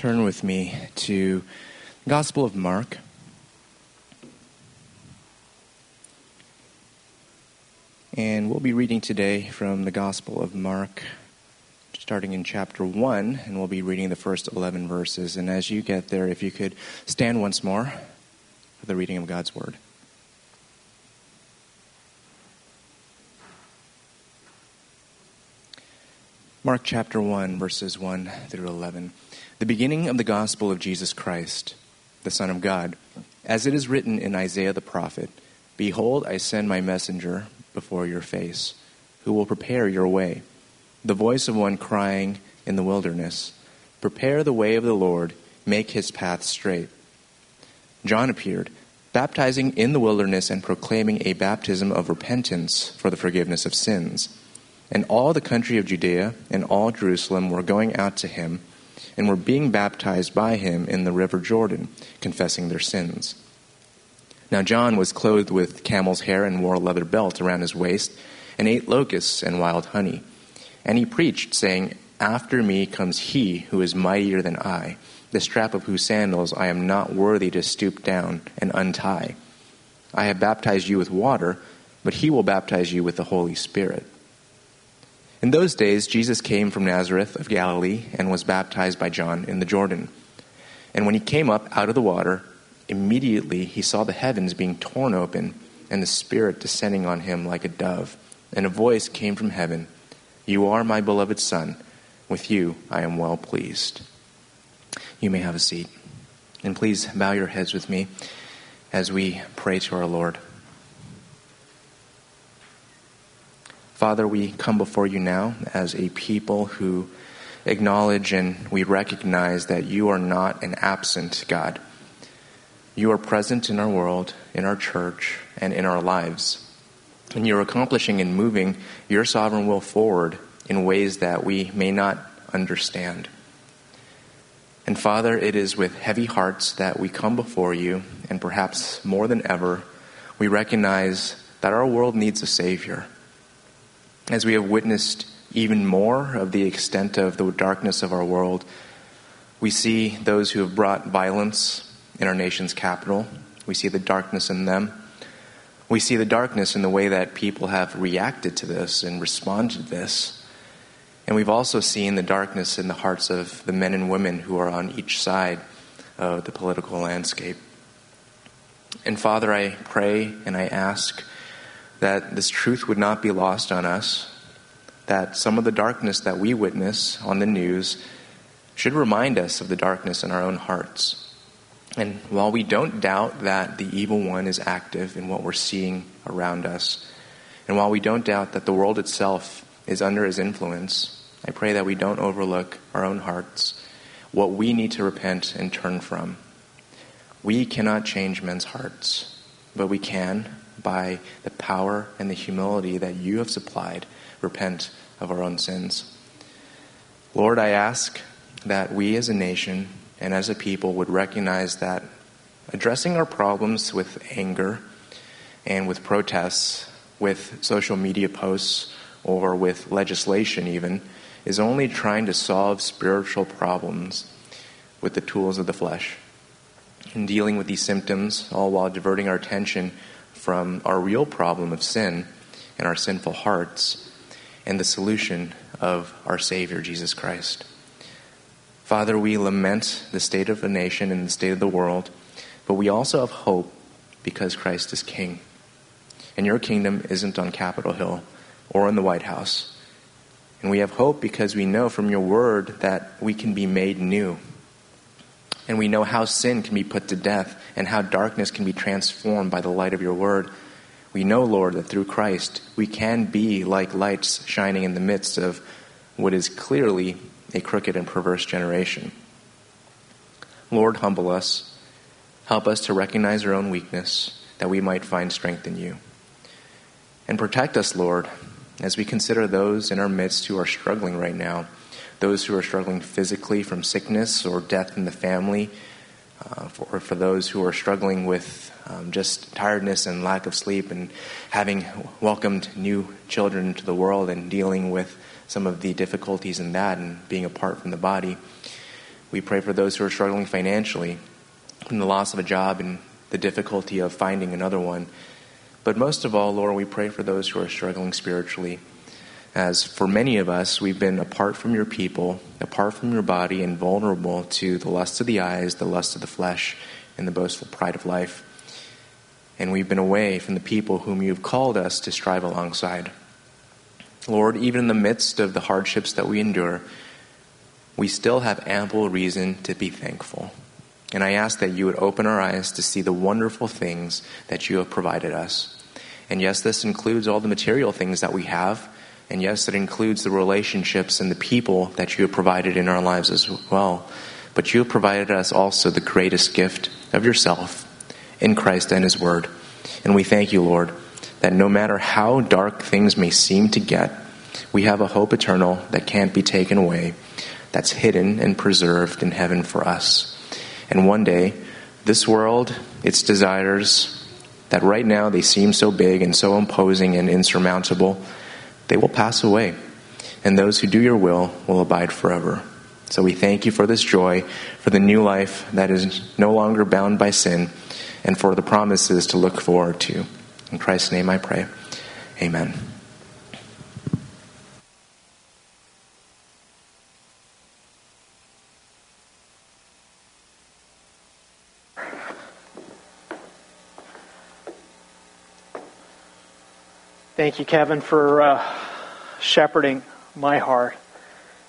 turn with me to the Gospel of Mark. And we'll be reading today from the Gospel of Mark, starting in chapter 1, and we'll be reading the first 11 verses. And as you get there, if you could stand once more for the reading of God's Word. Mark chapter 1, verses 1 through 11. The beginning of the gospel of Jesus Christ, the Son of God. As it is written in Isaiah the prophet Behold, I send my messenger before your face, who will prepare your way. The voice of one crying in the wilderness Prepare the way of the Lord, make his path straight. John appeared, baptizing in the wilderness and proclaiming a baptism of repentance for the forgiveness of sins and all the country of Judea and all Jerusalem were going out to him and were being baptized by him in the river Jordan, confessing their sins. Now John was clothed with camel's hair and wore a leather belt around his waist, and ate locusts and wild honey. And he preached, saying, After me comes he who is mightier than I, the strap of whose sandals I am not worthy to stoop down and untie. I have baptized you with water, but he will baptize you with the Holy Spirit. In those days, Jesus came from Nazareth of Galilee and was baptized by John in the Jordan. And when he came up out of the water, immediately he saw the heavens being torn open and the Spirit descending on him like a dove. And a voice came from heaven You are my beloved Son. With you I am well pleased. You may have a seat. And please bow your heads with me as we pray to our Lord. Father, we come before you now as a people who acknowledge and we recognize that you are not an absent God. You are present in our world, in our church, and in our lives. And you're accomplishing and moving your sovereign will forward in ways that we may not understand. And Father, it is with heavy hearts that we come before you, and perhaps more than ever, we recognize that our world needs a Savior as we have witnessed even more of the extent of the darkness of our world, we see those who have brought violence in our nation's capital. We see the darkness in them. We see the darkness in the way that people have reacted to this and responded to this. And we've also seen the darkness in the hearts of the men and women who are on each side of the political landscape. And Father, I pray and I ask that this truth would not be lost on us, that some of the darkness that we witness on the news should remind us of the darkness in our own hearts. And while we don't doubt that the evil one is active in what we're seeing around us, and while we don't doubt that the world itself is under his influence, I pray that we don't overlook our own hearts, what we need to repent and turn from. We cannot change men's hearts, but we can by the power and the humility that you have supplied, repent of our own sins. Lord, I ask that we as a nation and as a people would recognize that addressing our problems with anger and with protests, with social media posts, or with legislation even, is only trying to solve spiritual problems with the tools of the flesh. In dealing with these symptoms, all while diverting our attention from our real problem of sin and our sinful hearts and the solution of our Savior, Jesus Christ. Father, we lament the state of the nation and the state of the world, but we also have hope because Christ is King. And your kingdom isn't on Capitol Hill or in the White House. And we have hope because we know from your word that we can be made new and we know how sin can be put to death and how darkness can be transformed by the light of your word. We know, Lord, that through Christ we can be like lights shining in the midst of what is clearly a crooked and perverse generation. Lord, humble us. Help us to recognize our own weakness that we might find strength in you. And protect us, Lord, as we consider those in our midst who are struggling right now those who are struggling physically from sickness or death in the family, uh, for, or for those who are struggling with um, just tiredness and lack of sleep and having welcomed new children into the world and dealing with some of the difficulties in that and being apart from the body. We pray for those who are struggling financially, from the loss of a job and the difficulty of finding another one. But most of all, Lord, we pray for those who are struggling spiritually. As for many of us, we've been apart from your people, apart from your body, and vulnerable to the lust of the eyes, the lust of the flesh, and the boastful pride of life. And we've been away from the people whom you've called us to strive alongside. Lord, even in the midst of the hardships that we endure, we still have ample reason to be thankful. And I ask that you would open our eyes to see the wonderful things that you have provided us. And yes, this includes all the material things that we have. And yes, it includes the relationships and the people that you have provided in our lives as well. But you have provided us also the greatest gift of yourself in Christ and His Word. And we thank you, Lord, that no matter how dark things may seem to get, we have a hope eternal that can't be taken away, that's hidden and preserved in heaven for us. And one day, this world, its desires, that right now they seem so big and so imposing and insurmountable, they will pass away. And those who do your will will abide forever. So we thank you for this joy, for the new life that is no longer bound by sin, and for the promises to look forward to. In Christ's name I pray. Amen. Thank you, Kevin, for uh, shepherding my heart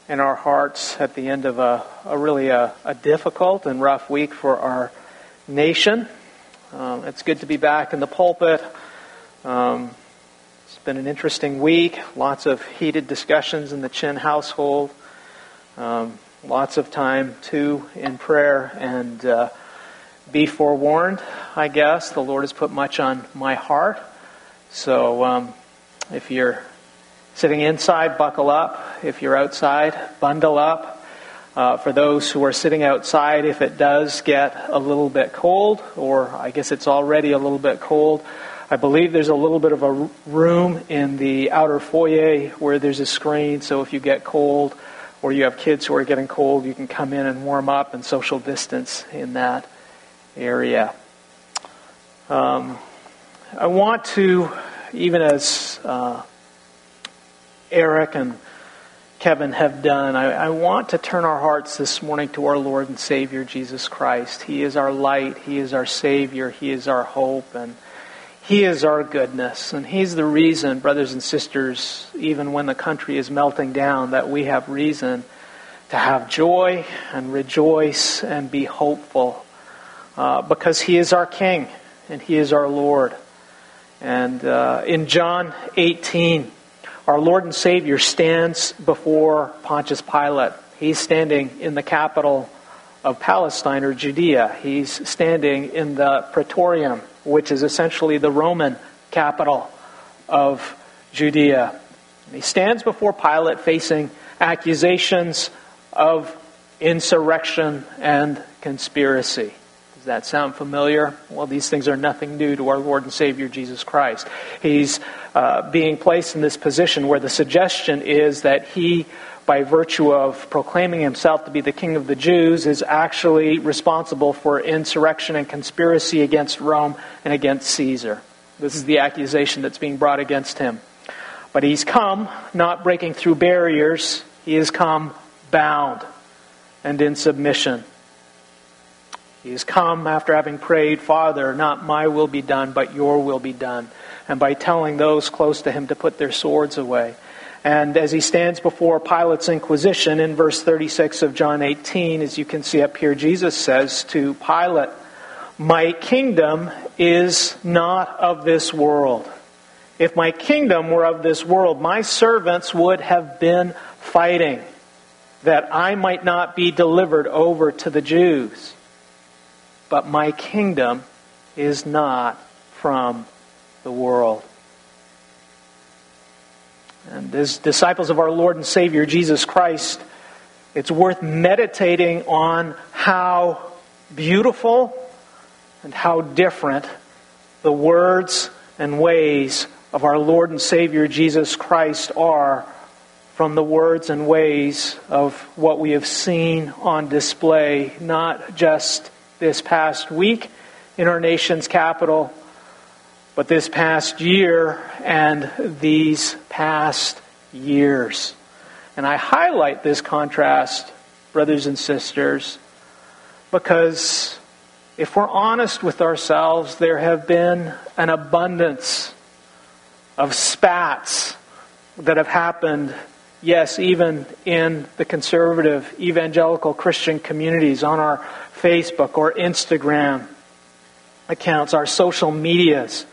and our hearts at the end of a, a really a, a, difficult and rough week for our nation. Um, it's good to be back in the pulpit. Um, it's been an interesting week. Lots of heated discussions in the Chin household. Um, lots of time, too, in prayer. And uh, be forewarned, I guess. The Lord has put much on my heart. So um, if you're sitting inside, buckle up. If you're outside, bundle up. Uh, for those who are sitting outside, if it does get a little bit cold, or I guess it's already a little bit cold, I believe there's a little bit of a room in the outer foyer where there's a screen, so if you get cold or you have kids who are getting cold, you can come in and warm up and social distance in that area. Um, I want to even as uh, Eric and Kevin have done, I, I, want to turn our hearts this morning to our Lord and Savior Jesus Christ. He is our light, He is our Savior, He is our hope, and He is our goodness. And He's the reason, brothers and sisters, even when the country is melting down, that we have reason to have joy and rejoice and be hopeful uh, because He is our King and He is our Lord. And uh, in John 18, our Lord and Savior stands before Pontius Pilate. He's standing in the capital of Palestine or Judea. He's standing in the Praetorium, which is essentially the Roman capital of Judea. He stands before Pilate facing accusations of insurrection and conspiracy. Does that sound familiar? Well, these things are nothing new to our Lord and Savior Jesus Christ. He's uh, being placed in this position where the suggestion is that he, by virtue of proclaiming himself to be the King of the Jews, is actually responsible for insurrection and conspiracy against Rome and against Caesar. This is the accusation that's being brought against him. But he's come not breaking through barriers, he has come bound and in submission. He has come after having prayed, Father, not my will be done, but your will be done. And by telling those close to him to put their swords away. And as he stands before Pilate's inquisition in verse 36 of John 18, as you can see up here, Jesus says to Pilate, My kingdom is not of this world. If my kingdom were of this world, my servants would have been fighting that I might not be delivered over to the Jews but my kingdom is not from the world. And as disciples of our Lord and Savior Jesus Christ, it's worth meditating on how beautiful and how different the words and ways of our Lord and Savior Jesus Christ are from the words and ways of what we have seen on display, not just this past week in our nation's capital, but this past year and these past years. And I highlight this contrast, brothers and sisters, because if we're honest with ourselves, there have been an abundance of spats that have happened, yes, even in the conservative evangelical Christian communities on our Facebook or Instagram accounts, our social medias.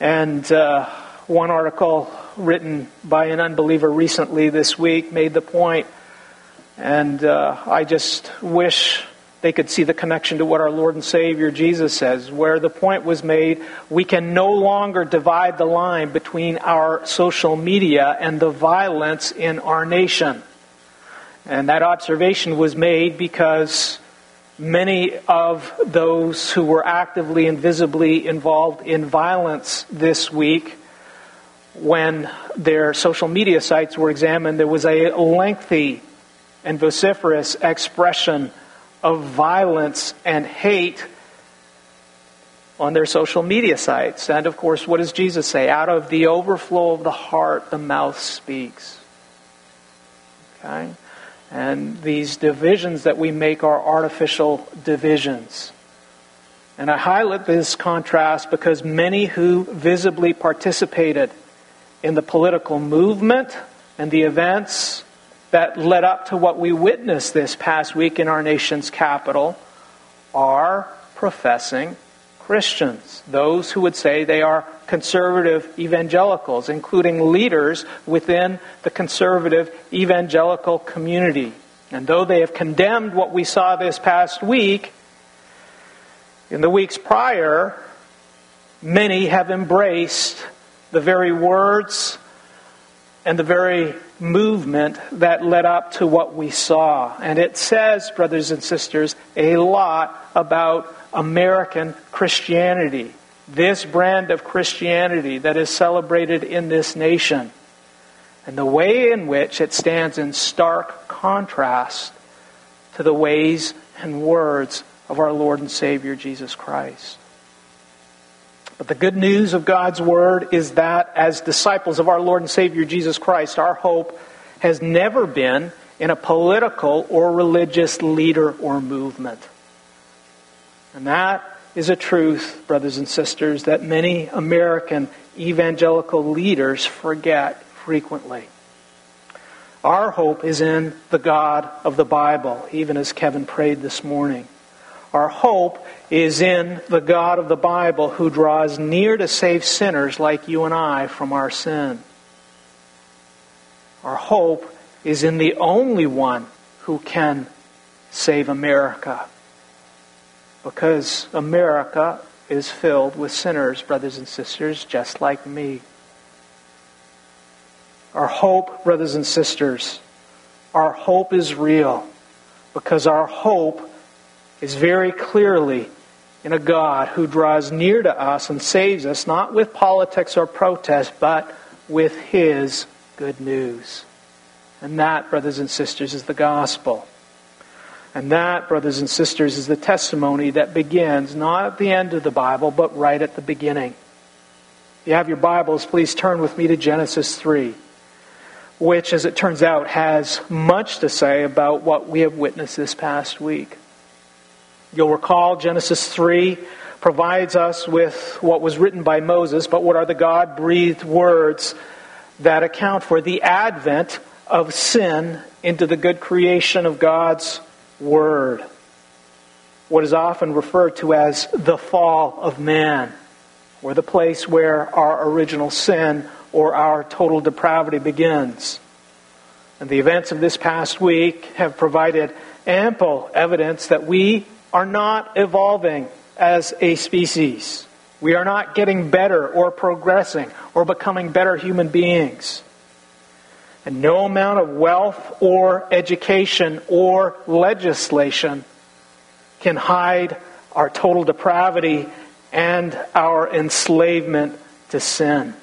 And uh, one article written by an unbeliever recently this week made the point, and uh, I just wish they could see the connection to what our Lord and Savior Jesus says, where the point was made we can no longer divide the line between our social media and the violence in our nation. And that observation was made because many of those who were actively and visibly involved in violence this week, when their social media sites were examined, there was a lengthy and vociferous expression of violence and hate on their social media sites. And of course, what does Jesus say? Out of the overflow of the heart, the mouth speaks. Okay? And these divisions that we make are artificial divisions. And I highlight this contrast because many who visibly participated in the political movement and the events that led up to what we witnessed this past week in our nation's capital are professing Christians, those who would say they are conservative evangelicals, including leaders within the conservative evangelical community. And though they have condemned what we saw this past week, in the weeks prior, many have embraced the very words and the very movement that led up to what we saw. And it says, brothers and sisters, a lot about American Christianity, this brand of Christianity that is celebrated in this nation, and the way in which it stands in stark contrast to the ways and words of our Lord and Savior Jesus Christ. But the good news of God's Word is that as disciples of our Lord and Savior Jesus Christ, our hope has never been in a political or religious leader or movement. And that is a truth, brothers and sisters, that many American evangelical leaders forget frequently. Our hope is in the God of the Bible, even as Kevin prayed this morning. Our hope is in the God of the Bible who draws near to save sinners like you and I from our sin. Our hope is in the only one who can save America. Because America is filled with sinners, brothers and sisters, just like me. Our hope, brothers and sisters, our hope is real because our hope is very clearly in a God who draws near to us and saves us, not with politics or protest, but with His good news. And that, brothers and sisters, is the gospel. And that, brothers and sisters, is the testimony that begins not at the end of the Bible, but right at the beginning. If you have your Bibles, please turn with me to Genesis 3, which, as it turns out, has much to say about what we have witnessed this past week. You'll recall Genesis 3 provides us with what was written by Moses, but what are the God breathed words that account for the advent of sin into the good creation of God's Word. What is often referred to as the fall of man, or the place where our original sin or our total depravity begins. And the events of this past week have provided ample evidence that we are not evolving as a species. We are not getting better or progressing or becoming better human beings. And no amount of wealth or education or legislation can hide our total depravity and our enslavement to sin.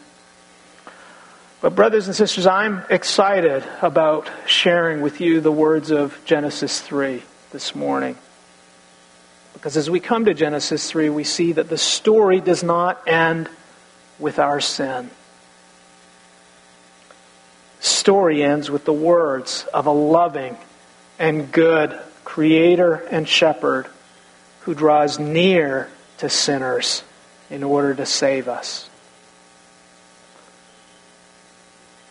But, brothers and sisters, I'm excited about sharing with you the words of Genesis 3 this morning. Because as we come to Genesis 3, we see that the story does not end with our sin. Story ends with the words of a loving and good creator and shepherd who draws near to sinners in order to save us.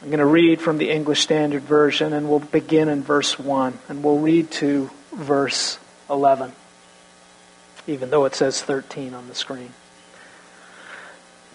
I'm going to read from the English Standard Version, and we'll begin in verse 1, and we'll read to verse 11, even though it says 13 on the screen.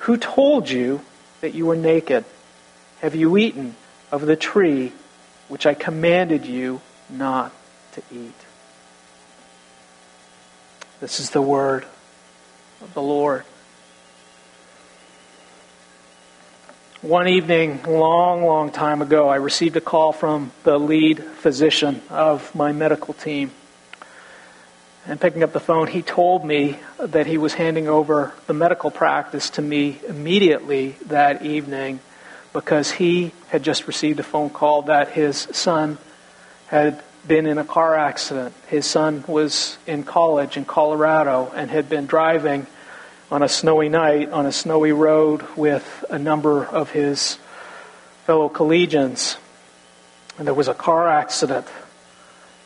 Who told you that you were naked? Have you eaten of the tree which I commanded you not to eat? This is the word of the Lord. One evening, long, long time ago, I received a call from the lead physician of my medical team. And picking up the phone, he told me that he was handing over the medical practice to me immediately that evening because he had just received a phone call that his son had been in a car accident. His son was in college in Colorado and had been driving on a snowy night on a snowy road with a number of his fellow collegians. And there was a car accident,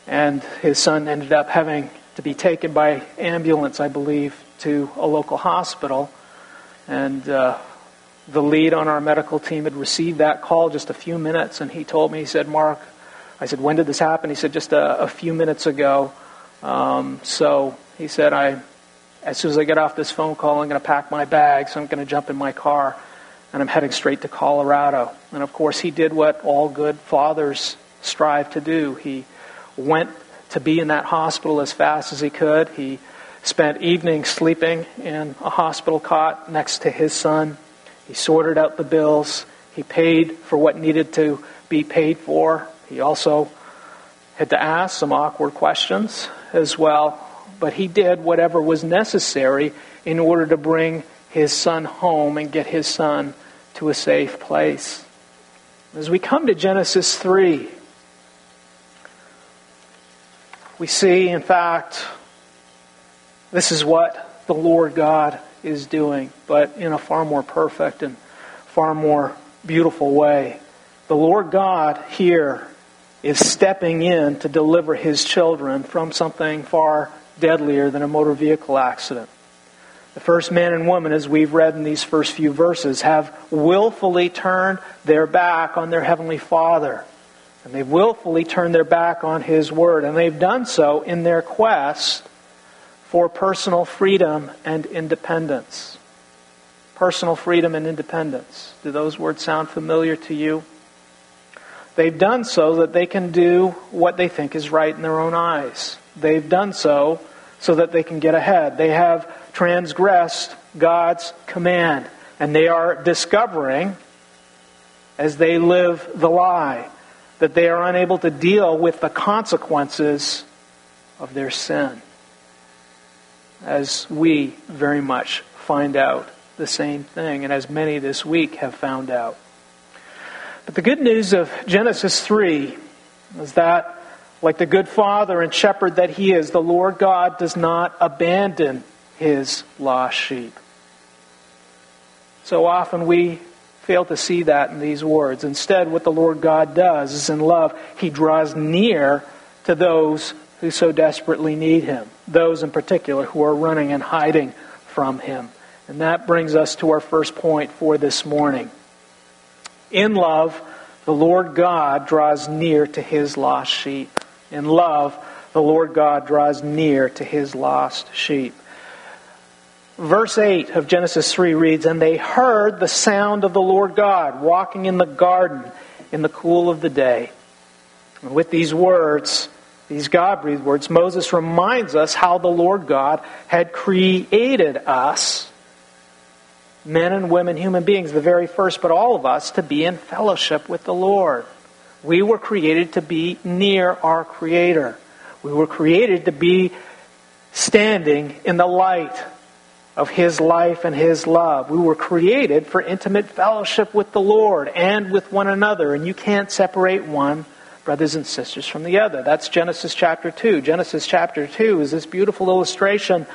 and his son ended up having to be taken by ambulance, I believe, to a local hospital. And uh, the lead on our medical team had received that call just a few minutes, and he told me, he said, Mark, I said, when did this happen? He said, just a, a few minutes ago. Um, so he said, I, as soon as I get off this phone call, I'm going to pack my bags. I'm going to jump in my car, and I'm heading straight to Colorado. And of course, he did what all good fathers strive to do. He went to be in that hospital as fast as he could. He spent evenings sleeping in a hospital cot next to his son. He sorted out the bills. He paid for what needed to be paid for. He also had to ask some awkward questions as well, but he did whatever was necessary in order to bring his son home and get his son to a safe place. As we come to Genesis 3, we see, in fact, this is what the Lord God is doing, but in a far more perfect and far more beautiful way. The Lord God here is stepping in to deliver his children from something far deadlier than a motor vehicle accident. The first man and woman, as we've read in these first few verses, have willfully turned their back on their Heavenly Father. And they've willfully turned their back on His Word. And they've done so in their quest for personal freedom and independence. Personal freedom and independence. Do those words sound familiar to you? They've done so that they can do what they think is right in their own eyes. They've done so so that they can get ahead. They have transgressed God's command. And they are discovering, as they live the lie, that they are unable to deal with the consequences of their sin. As we very much find out the same thing, and as many this week have found out. But the good news of Genesis 3 is that, like the good father and shepherd that he is, the Lord God does not abandon his lost sheep. So often we fail to see that in these words. Instead, what the Lord God does is in love, he draws near to those who so desperately need him, those in particular who are running and hiding from him. And that brings us to our first point for this morning. In love, the Lord God draws near to his lost sheep. In love, the Lord God draws near to his lost sheep. Verse 8 of Genesis 3 reads, And they heard the sound of the Lord God walking in the garden in the cool of the day. And with these words, these God breathed words, Moses reminds us how the Lord God had created us men and women, human beings, the very first, but all of us, to be in fellowship with the Lord. We were created to be near our Creator. We were created to be standing in the light of His life and His love. We were created for intimate fellowship with the Lord and with one another, and you can't separate one, brothers and sisters, from the other. That's Genesis chapter 2. Genesis chapter 2 is this beautiful illustration.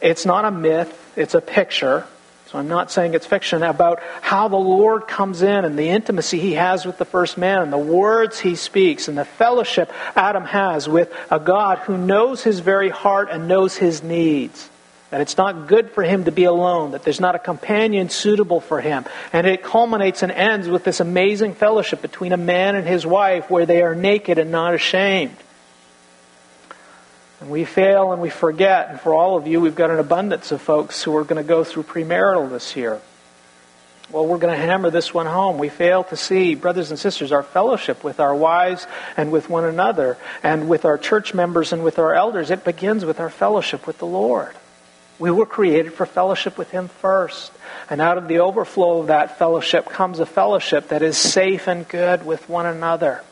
It's not a myth, it's a picture so I'm not saying it's fiction about how the Lord comes in and the intimacy he has with the first man and the words he speaks and the fellowship Adam has with a God who knows his very heart and knows his needs. That it's not good for him to be alone, that there's not a companion suitable for him. And it culminates and ends with this amazing fellowship between a man and his wife where they are naked and not ashamed. And we fail and we forget. And for all of you, we've got an abundance of folks who are going to go through premarital this year. Well, we're going to hammer this one home. We fail to see, brothers and sisters, our fellowship with our wives and with one another and with our church members and with our elders. It begins with our fellowship with the Lord. We were created for fellowship with Him first. And out of the overflow of that fellowship comes a fellowship that is safe and good with one another.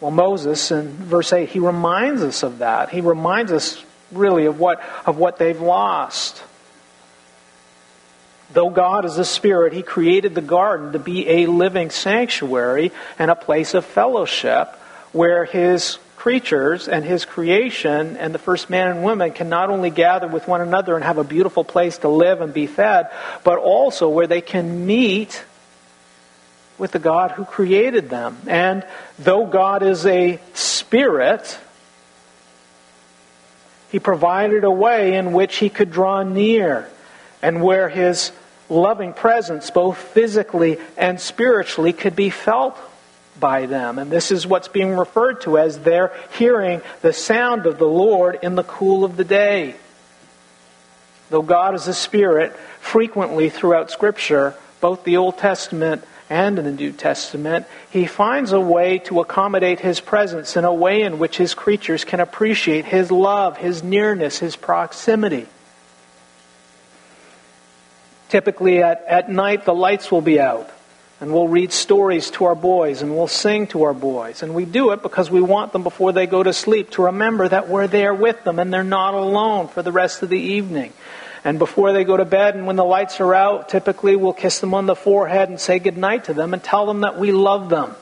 Well, Moses in verse 8, he reminds us of that. He reminds us really of what, of what they've lost. Though God is a spirit, He created the garden to be a living sanctuary and a place of fellowship where His creatures and His creation and the first man and woman can not only gather with one another and have a beautiful place to live and be fed, but also where they can meet with the God who created them. And though God is a spirit, he provided a way in which he could draw near and where his loving presence, both physically and spiritually, could be felt by them. And this is what's being referred to as they're hearing the sound of the Lord in the cool of the day. Though God is a spirit, frequently throughout Scripture, both the Old Testament and in the New Testament, he finds a way to accommodate his presence in a way in which his creatures can appreciate his love, his nearness, his proximity. Typically, at, at night, the lights will be out, and we'll read stories to our boys, and we'll sing to our boys. And we do it because we want them before they go to sleep to remember that we're there with them and they're not alone for the rest of the evening. And before they go to bed and when the lights are out, typically we'll kiss them on the forehead and say goodnight to them and tell them that we love them.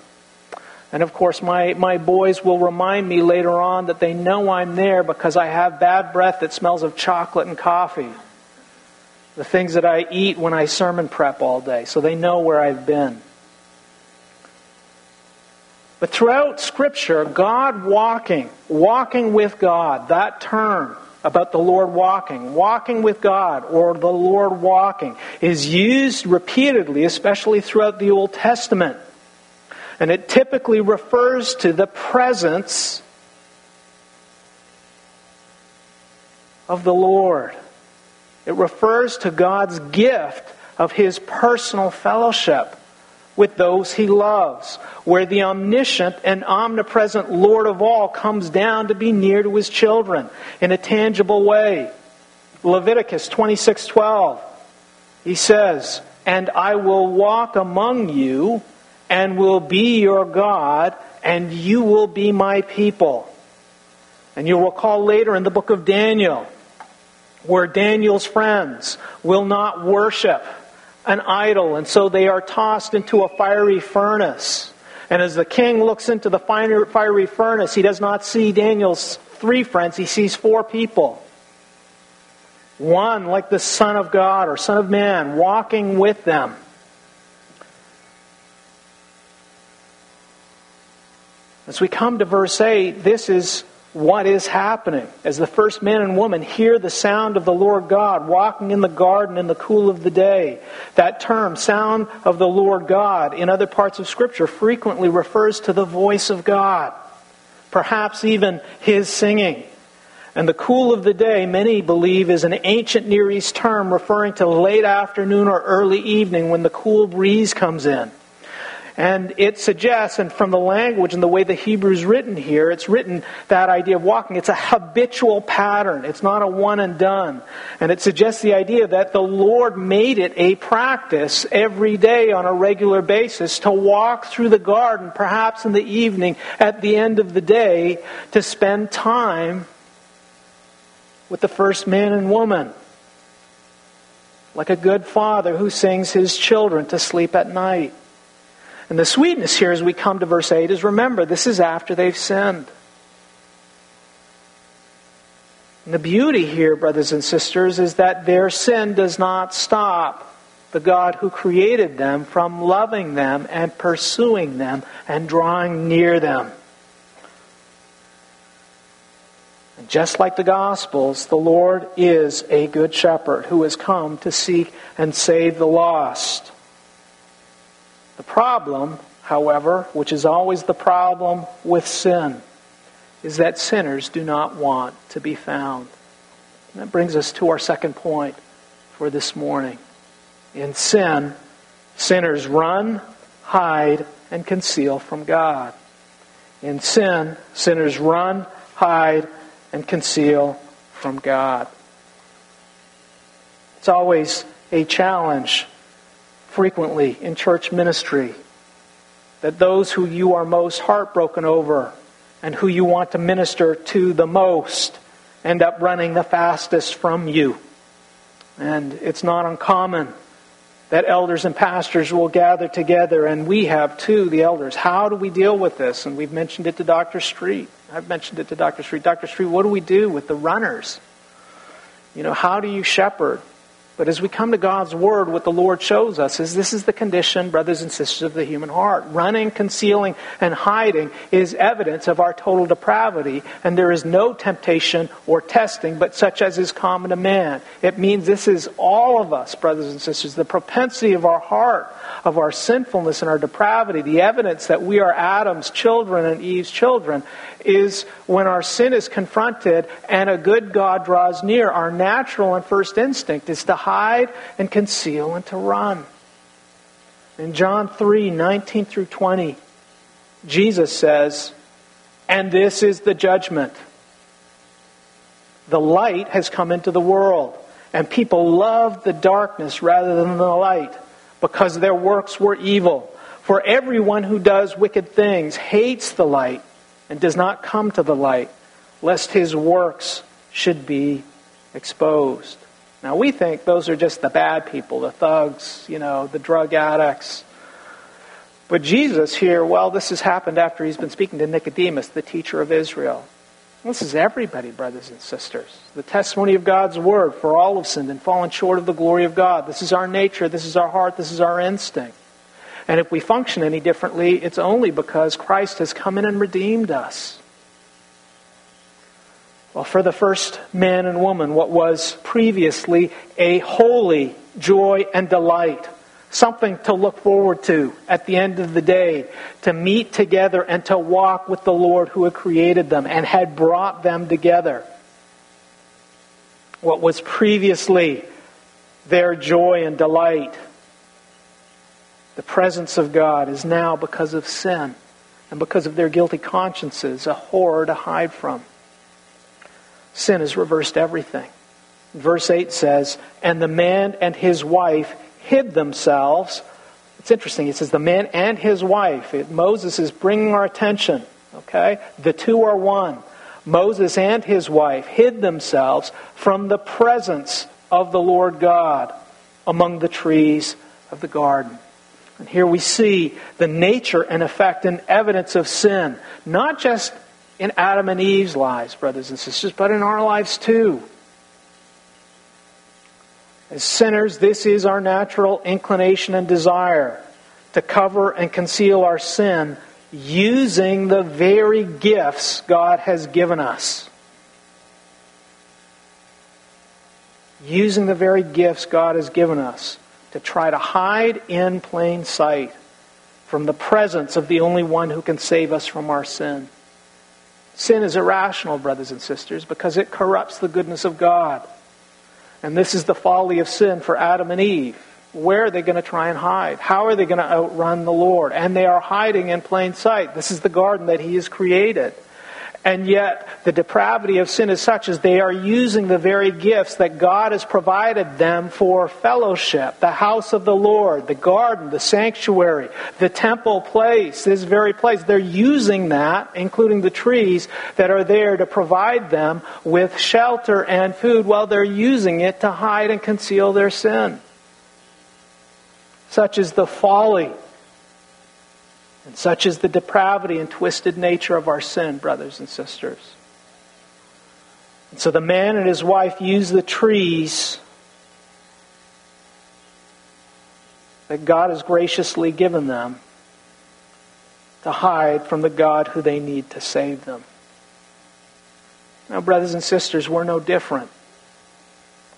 And of course, my, my boys will remind me later on that they know I'm there because I have bad breath that smells of chocolate and coffee. The things that I eat when I sermon prep all day. So they know where I've been. But throughout Scripture, God walking, walking with God, that term about the Lord walking, walking with God, or the Lord walking, is used repeatedly, especially throughout the Old Testament. And it typically refers to the presence of the Lord. It refers to God's gift of His personal fellowship with those he loves, where the omniscient and omnipresent Lord of all comes down to be near to his children in a tangible way. Leviticus 26:12. He says, and I will walk among you and will be your God, and you will be my people. And you'll recall later in the book of Daniel, where Daniel's friends will not worship an idol, and so they are tossed into a fiery furnace. And as the king looks into the fiery furnace, he does not see Daniel's three friends, he sees four people. One like the Son of God or Son of Man walking with them. As we come to verse 8, this is what is happening. As the first man and woman hear the sound of the Lord God walking in the garden in the cool of the day. That term, sound of the Lord God, in other parts of Scripture frequently refers to the voice of God, perhaps even his singing. And the cool of the day, many believe, is an ancient Near East term referring to late afternoon or early evening when the cool breeze comes in. And it suggests, and from the language and the way the Hebrew is written here, it's written that idea of walking. It's a habitual pattern. It's not a one and done. And it suggests the idea that the Lord made it a practice every day on a regular basis to walk through the garden, perhaps in the evening at the end of the day, to spend time with the first man and woman. Like a good father who sings his children to sleep at night. And the sweetness here as we come to verse 8 is remember, this is after they've sinned. And the beauty here, brothers and sisters, is that their sin does not stop the God who created them from loving them and pursuing them and drawing near them. And just like the Gospels, the Lord is a good shepherd who has come to seek and save the lost. The problem, however, which is always the problem with sin, is that sinners do not want to be found. And that brings us to our second point for this morning. In sin, sinners run, hide, and conceal from God. In sin, sinners run, hide, and conceal from God. It's always a challenge frequently in church ministry that those who you are most heartbroken over and who you want to minister to the most end up running the fastest from you. And it's not uncommon that elders and pastors will gather together, and we have too, the elders. How do we deal with this? And we've mentioned it to Dr. Street. I've mentioned it to Dr. Street. Dr. Street, what do we do with the runners? You know, how do you shepherd? But as we come to God's Word, what the Lord shows us is this is the condition, brothers and sisters, of the human heart. Running, concealing, and hiding is evidence of our total depravity, and there is no temptation or testing but such as is common to man. It means this is all of us, brothers and sisters, the propensity of our heart, of our sinfulness and our depravity, the evidence that we are Adam's children and Eve's children, is when our sin is confronted and a good God draws near, our natural and first instinct is to hide and conceal and to run. In John 3 19 through 20, Jesus says, And this is the judgment. The light has come into the world, and people loved the darkness rather than the light because their works were evil. For everyone who does wicked things hates the light and does not come to the light, lest his works should be exposed. Now, we think those are just the bad people, the thugs, you know, the drug addicts. But Jesus here, well, this has happened after he's been speaking to Nicodemus, the teacher of Israel. This is everybody, brothers and sisters. The testimony of God's word, for all have sinned and fallen short of the glory of God. This is our nature, this is our heart, this is our instinct. And if we function any differently, it's only because Christ has come in and redeemed us. Well, for the first man and woman, what was previously a holy joy and delight, something to look forward to at the end of the day, to meet together and to walk with the Lord who had created them and had brought them together. What was previously their joy and delight the presence of God is now, because of sin and because of their guilty consciences, a horror to hide from. Sin has reversed everything. Verse 8 says, And the man and his wife hid themselves. It's interesting. It says the man and his wife. It, Moses is bringing our attention. Okay? The two are one. Moses and his wife hid themselves from the presence of the Lord God among the trees of the garden. And here we see the nature and effect and evidence of sin, not just in Adam and Eve's lives, brothers and sisters, but in our lives too. As sinners, this is our natural inclination and desire to cover and conceal our sin using the very gifts God has given us. Using the very gifts God has given us to try to hide in plain sight from the presence of the only one who can save us from our sin. Sin is irrational, brothers and sisters, because it corrupts the goodness of God. And this is the folly of sin for Adam and Eve. Where are they going to try and hide? How are they going to outrun the Lord? And they are hiding in plain sight. This is the garden that He has created. And yet, the depravity of sin is such as they are using the very gifts that God has provided them for fellowship the house of the Lord, the garden, the sanctuary, the temple place, this very place. They're using that, including the trees that are there to provide them with shelter and food while they're using it to hide and conceal their sin. Such is the folly and such is the depravity and twisted nature of our sin, brothers and sisters. And so the man and his wife use the trees that God has graciously given them to hide from the God who they need to save them. Now, brothers and sisters, we're no different.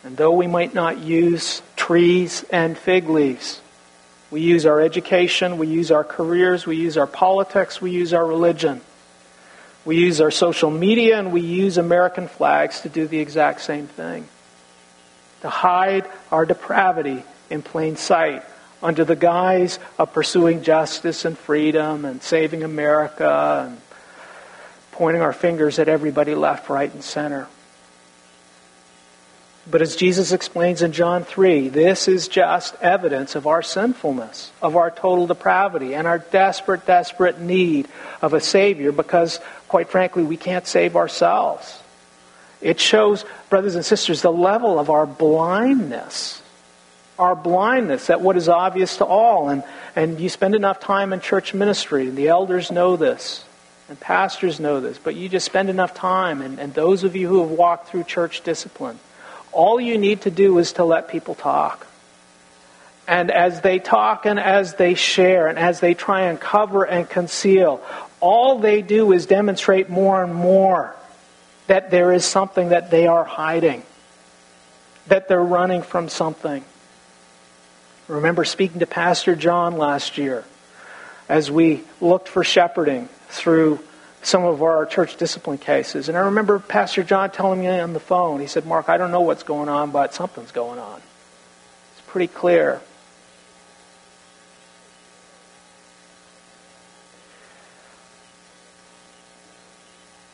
And though we might not use trees and fig leaves, we use our education, we use our careers, we use our politics, we use our religion. We use our social media and we use American flags to do the exact same thing. To hide our depravity in plain sight under the guise of pursuing justice and freedom and saving America and pointing our fingers at everybody left, right, and center. But as Jesus explains in John 3, this is just evidence of our sinfulness, of our total depravity, and our desperate, desperate need of a Savior because, quite frankly, we can't save ourselves. It shows, brothers and sisters, the level of our blindness. Our blindness at what is obvious to all. And, and you spend enough time in church ministry, and the elders know this, and pastors know this, but you just spend enough time, and, and those of you who have walked through church discipline all you need to do is to let people talk. And as they talk and as they share and as they try and cover and conceal, all they do is demonstrate more and more that there is something that they are hiding, that they're running from something. remember speaking to Pastor John last year as we looked for shepherding through some of our church discipline cases. And I remember Pastor John telling me on the phone, he said, Mark, I don't know what's going on, but something's going on. It's pretty clear.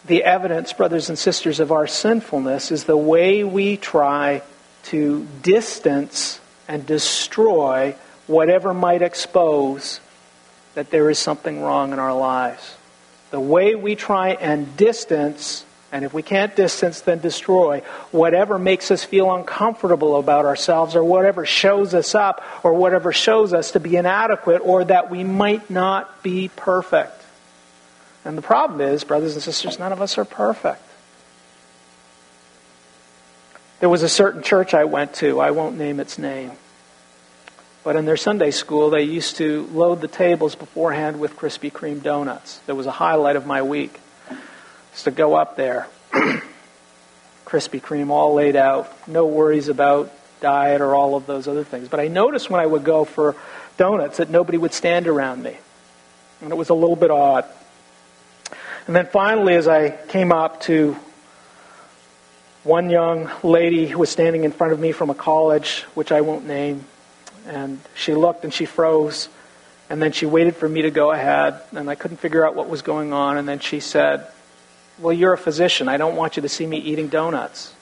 The evidence, brothers and sisters, of our sinfulness is the way we try to distance and destroy whatever might expose that there is something wrong in our lives the way we try and distance, and if we can't distance, then destroy, whatever makes us feel uncomfortable about ourselves, or whatever shows us up, or whatever shows us to be inadequate, or that we might not be perfect. And the problem is, brothers and sisters, none of us are perfect. There was a certain church I went to, I won't name its name. But in their Sunday school, they used to load the tables beforehand with Krispy Kreme donuts. That was a highlight of my week. Is to go up there, Krispy Kreme all laid out, no worries about diet or all of those other things. But I noticed when I would go for donuts that nobody would stand around me. And it was a little bit odd. And then finally, as I came up to one young lady who was standing in front of me from a college, which I won't name, and she looked and she froze. And then she waited for me to go ahead, and I couldn't figure out what was going on. And then she said, Well, you're a physician. I don't want you to see me eating donuts.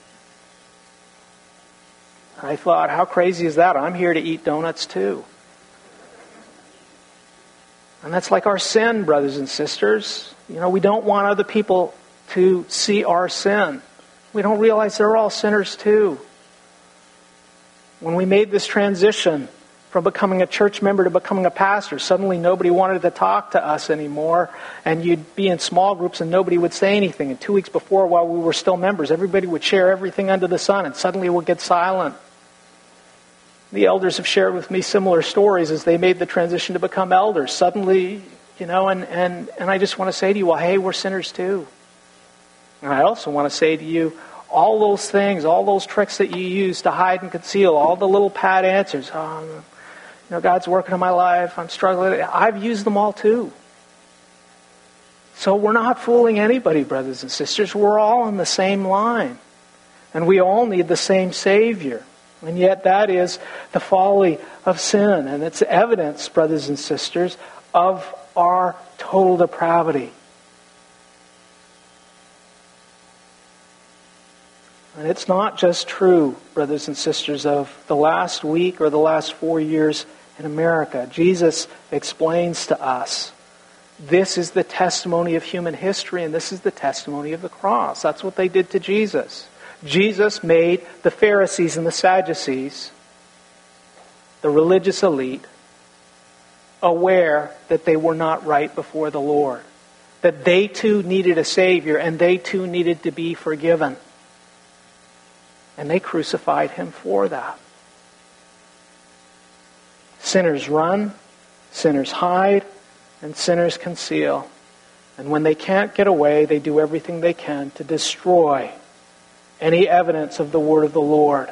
I thought, how crazy is that? I'm here to eat donuts too. And that's like our sin, brothers and sisters. You know, we don't want other people to see our sin. We don't realize they're all sinners too. When we made this transition from becoming a church member to becoming a pastor, suddenly nobody wanted to talk to us anymore, and you'd be in small groups and nobody would say anything. And two weeks before, while we were still members, everybody would share everything under the sun, and suddenly we'd get silent. The elders have shared with me similar stories as they made the transition to become elders. Suddenly, you know, and, and, and I just want to say to you, well, hey, we're sinners too. And I also want to say to you, all those things, all those tricks that you use to hide and conceal, all the little pat answers, oh, you know, God's working in my life, I'm struggling. I've used them all too. So we're not fooling anybody, brothers and sisters. We're all in the same line. And we all need the same Savior. And yet, that is the folly of sin. And it's evidence, brothers and sisters, of our total depravity. And it's not just true, brothers and sisters, of the last week or the last four years in America. Jesus explains to us this is the testimony of human history, and this is the testimony of the cross. That's what they did to Jesus. Jesus made the Pharisees and the Sadducees, the religious elite, aware that they were not right before the Lord, that they too needed a Savior and they too needed to be forgiven. And they crucified him for that. Sinners run, sinners hide, and sinners conceal. And when they can't get away, they do everything they can to destroy any evidence of the word of the Lord.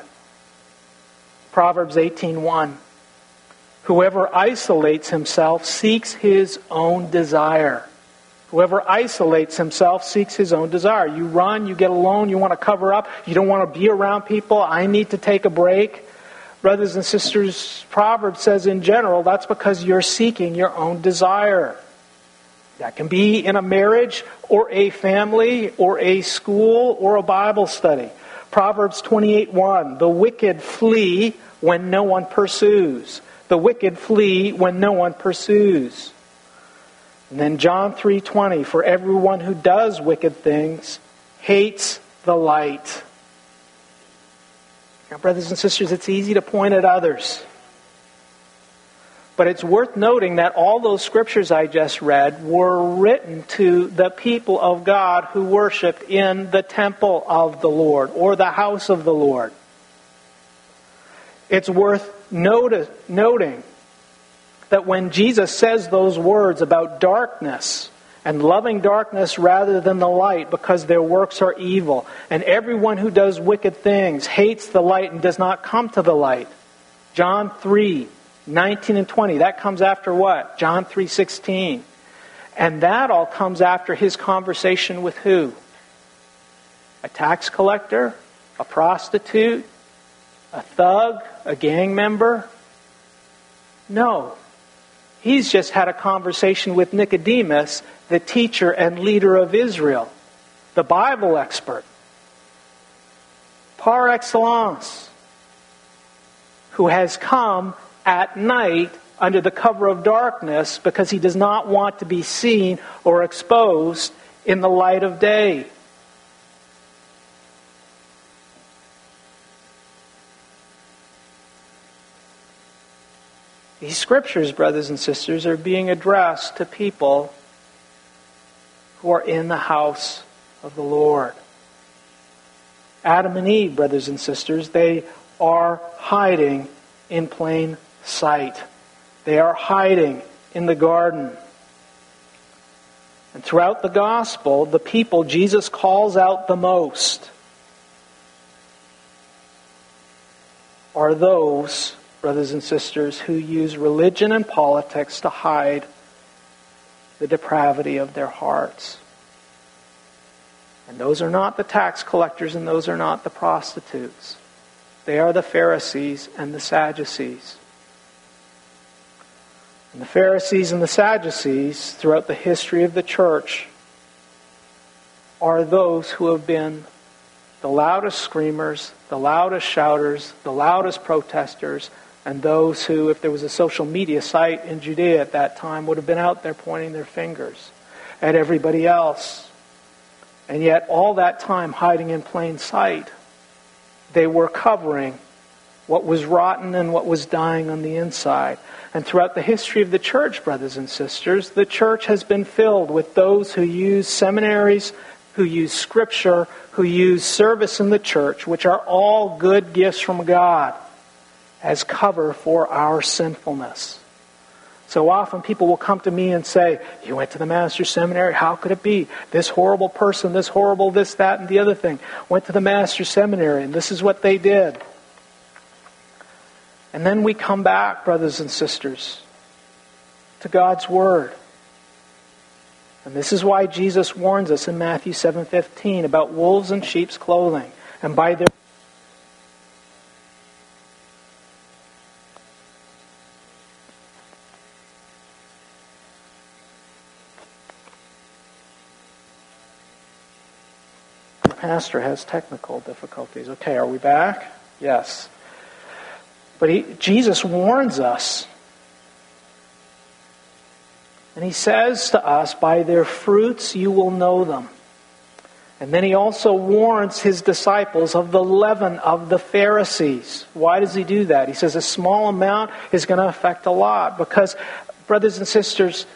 Proverbs 18:1 Whoever isolates himself seeks his own desire. Whoever isolates himself seeks his own desire. You run, you get alone, you want to cover up, you don't want to be around people, I need to take a break. Brothers and sisters, Proverbs says in general, that's because you're seeking your own desire. That can be in a marriage or a family or a school or a Bible study. Proverbs 28:1 The wicked flee when no one pursues. The wicked flee when no one pursues. And then John 3:20 For everyone who does wicked things hates the light. Now brothers and sisters, it's easy to point at others. But it's worth noting that all those scriptures I just read were written to the people of God who worshiped in the temple of the Lord or the house of the Lord. It's worth notice, noting that when Jesus says those words about darkness and loving darkness rather than the light because their works are evil, and everyone who does wicked things hates the light and does not come to the light. John 3 19 and 20. That comes after what? John 3:16. And that all comes after his conversation with who? A tax collector, a prostitute, a thug, a gang member? No. He's just had a conversation with Nicodemus, the teacher and leader of Israel, the Bible expert, par excellence, who has come at night under the cover of darkness because he does not want to be seen or exposed in the light of day. These scriptures, brothers and sisters, are being addressed to people who are in the house of the Lord. Adam and Eve, brothers and sisters, they are hiding in plain sight. They are hiding in the garden. And throughout the gospel, the people Jesus calls out the most are those, brothers and sisters, who use religion and politics to hide the depravity of their hearts. And those are not the tax collectors and those are not the prostitutes. They are the Pharisees and the Sadducees. And the Pharisees and the Sadducees, throughout the history of the church, are those who have been the loudest screamers, the loudest shouters, the loudest protesters, and those who, if there was a social media site in Judea at that time, would have been out there pointing their fingers at everybody else. And yet, all that time hiding in plain sight, they were covering what was rotten and what was dying on the inside. And throughout the history of the church, brothers and sisters, the church has been filled with those who use seminaries, who use scripture, who use service in the church, which are all good gifts from God as cover for our sinfulness. So often people will come to me and say, You went to the master's seminary. How could it be? This horrible person, this horrible, this, that, and the other thing went to the master's seminary, and this is what they did. And then we come back, brothers and sisters, to God's Word. And this is why Jesus warns us in Matthew 7:15 about wolves in sheep's clothing, and by their pastor has technical difficulties. Okay, are we back? Yes. But he, Jesus warns us and he says to us, By their fruits you will know them. And then he also warns his disciples of the leaven of the Pharisees. Why does he do that? He says a small amount is going to affect a lot. Because, brothers and sisters,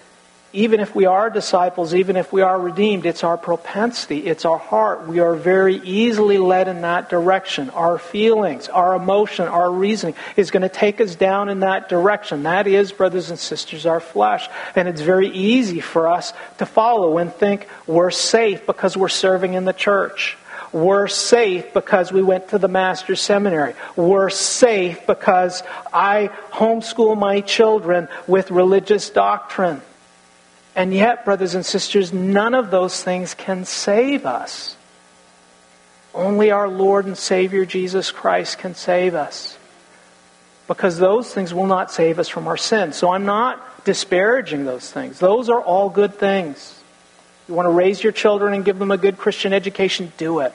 even if we are disciples, even if we are redeemed, it's our propensity, it's our heart. We are very easily led in that direction. Our feelings, our emotion, our reasoning is going to take us down in that direction. That is, brothers and sisters, our flesh. And it's very easy for us to follow and think we're safe because we're serving in the church. We're safe because we went to the master's seminary. We're safe because I homeschool my children with religious doctrine. And yet, brothers and sisters, none of those things can save us. Only our Lord and Savior Jesus Christ can save us. Because those things will not save us from our sins. So I'm not disparaging those things. Those are all good things. You want to raise your children and give them a good Christian education? Do it.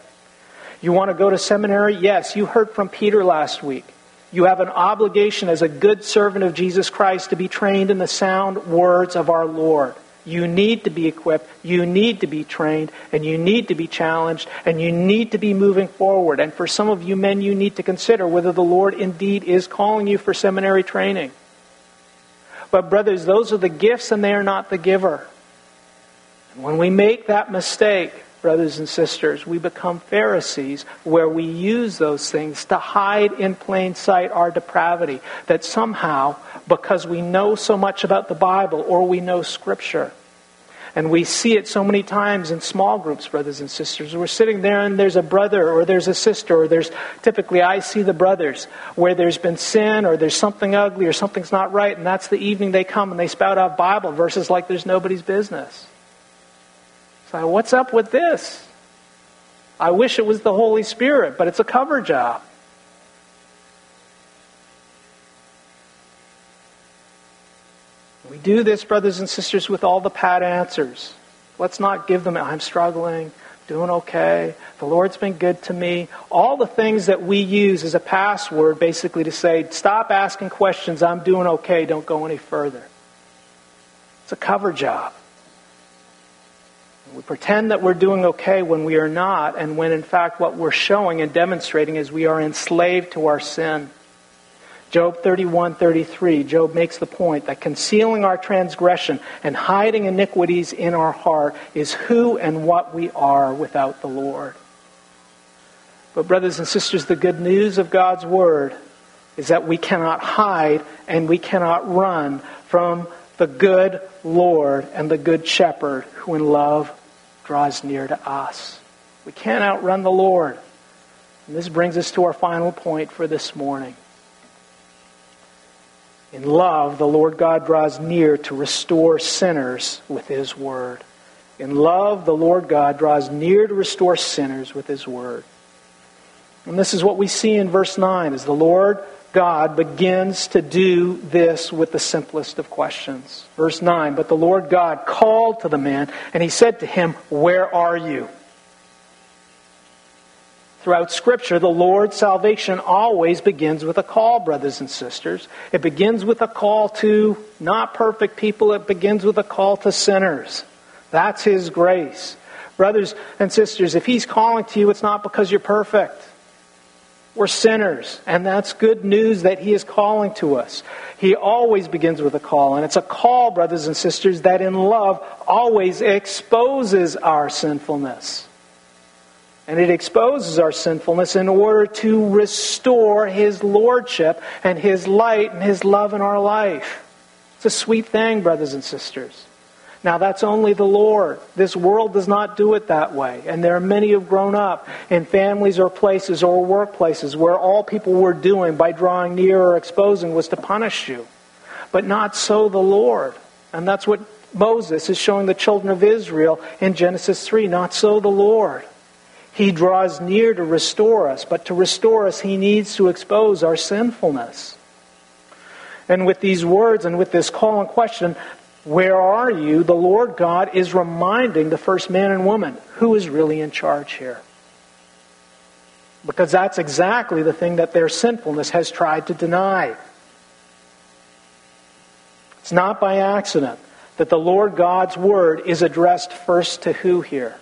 You want to go to seminary? Yes. You heard from Peter last week. You have an obligation as a good servant of Jesus Christ to be trained in the sound words of our Lord. You need to be equipped, you need to be trained, and you need to be challenged, and you need to be moving forward. And for some of you men, you need to consider whether the Lord indeed is calling you for seminary training. But, brothers, those are the gifts, and they are not the giver. And when we make that mistake, brothers and sisters, we become Pharisees where we use those things to hide in plain sight our depravity. That somehow, because we know so much about the Bible or we know Scripture, and we see it so many times in small groups, brothers and sisters. We're sitting there and there's a brother or there's a sister, or there's typically I see the brothers where there's been sin or there's something ugly or something's not right, and that's the evening they come and they spout out Bible verses like there's nobody's business. So, what's up with this? I wish it was the Holy Spirit, but it's a cover job. We do this, brothers and sisters, with all the pat answers. Let's not give them, I'm struggling, doing okay, the Lord's been good to me. All the things that we use as a password basically to say, stop asking questions, I'm doing okay, don't go any further. It's a cover job. We pretend that we're doing okay when we are not, and when in fact what we're showing and demonstrating is we are enslaved to our sin. Job 31:33, Job makes the point that concealing our transgression and hiding iniquities in our heart is who and what we are without the Lord. But brothers and sisters, the good news of God's word is that we cannot hide and we cannot run from the good Lord and the good shepherd who in love draws near to us. We can't outrun the Lord. And this brings us to our final point for this morning. In love, the Lord God draws near to restore sinners with His Word. In love, the Lord God draws near to restore sinners with His Word. And this is what we see in verse 9 as the Lord God begins to do this with the simplest of questions. Verse 9 But the Lord God called to the man, and he said to him, Where are you? Throughout Scripture, the Lord's salvation always begins with a call, brothers and sisters. It begins with a call to not perfect people, it begins with a call to sinners. That's His grace. Brothers and sisters, if He's calling to you, it's not because you're perfect. We're sinners, and that's good news that He is calling to us. He always begins with a call, and it's a call, brothers and sisters, that in love always exposes our sinfulness. And it exposes our sinfulness in order to restore His Lordship and His light and His love in our life. It's a sweet thing, brothers and sisters. Now, that's only the Lord. This world does not do it that way. And there are many who have grown up in families or places or workplaces where all people were doing by drawing near or exposing was to punish you. But not so the Lord. And that's what Moses is showing the children of Israel in Genesis 3. Not so the Lord. He draws near to restore us, but to restore us, He needs to expose our sinfulness. And with these words and with this call and question, where are you? The Lord God is reminding the first man and woman who is really in charge here. Because that's exactly the thing that their sinfulness has tried to deny. It's not by accident that the Lord God's word is addressed first to who here?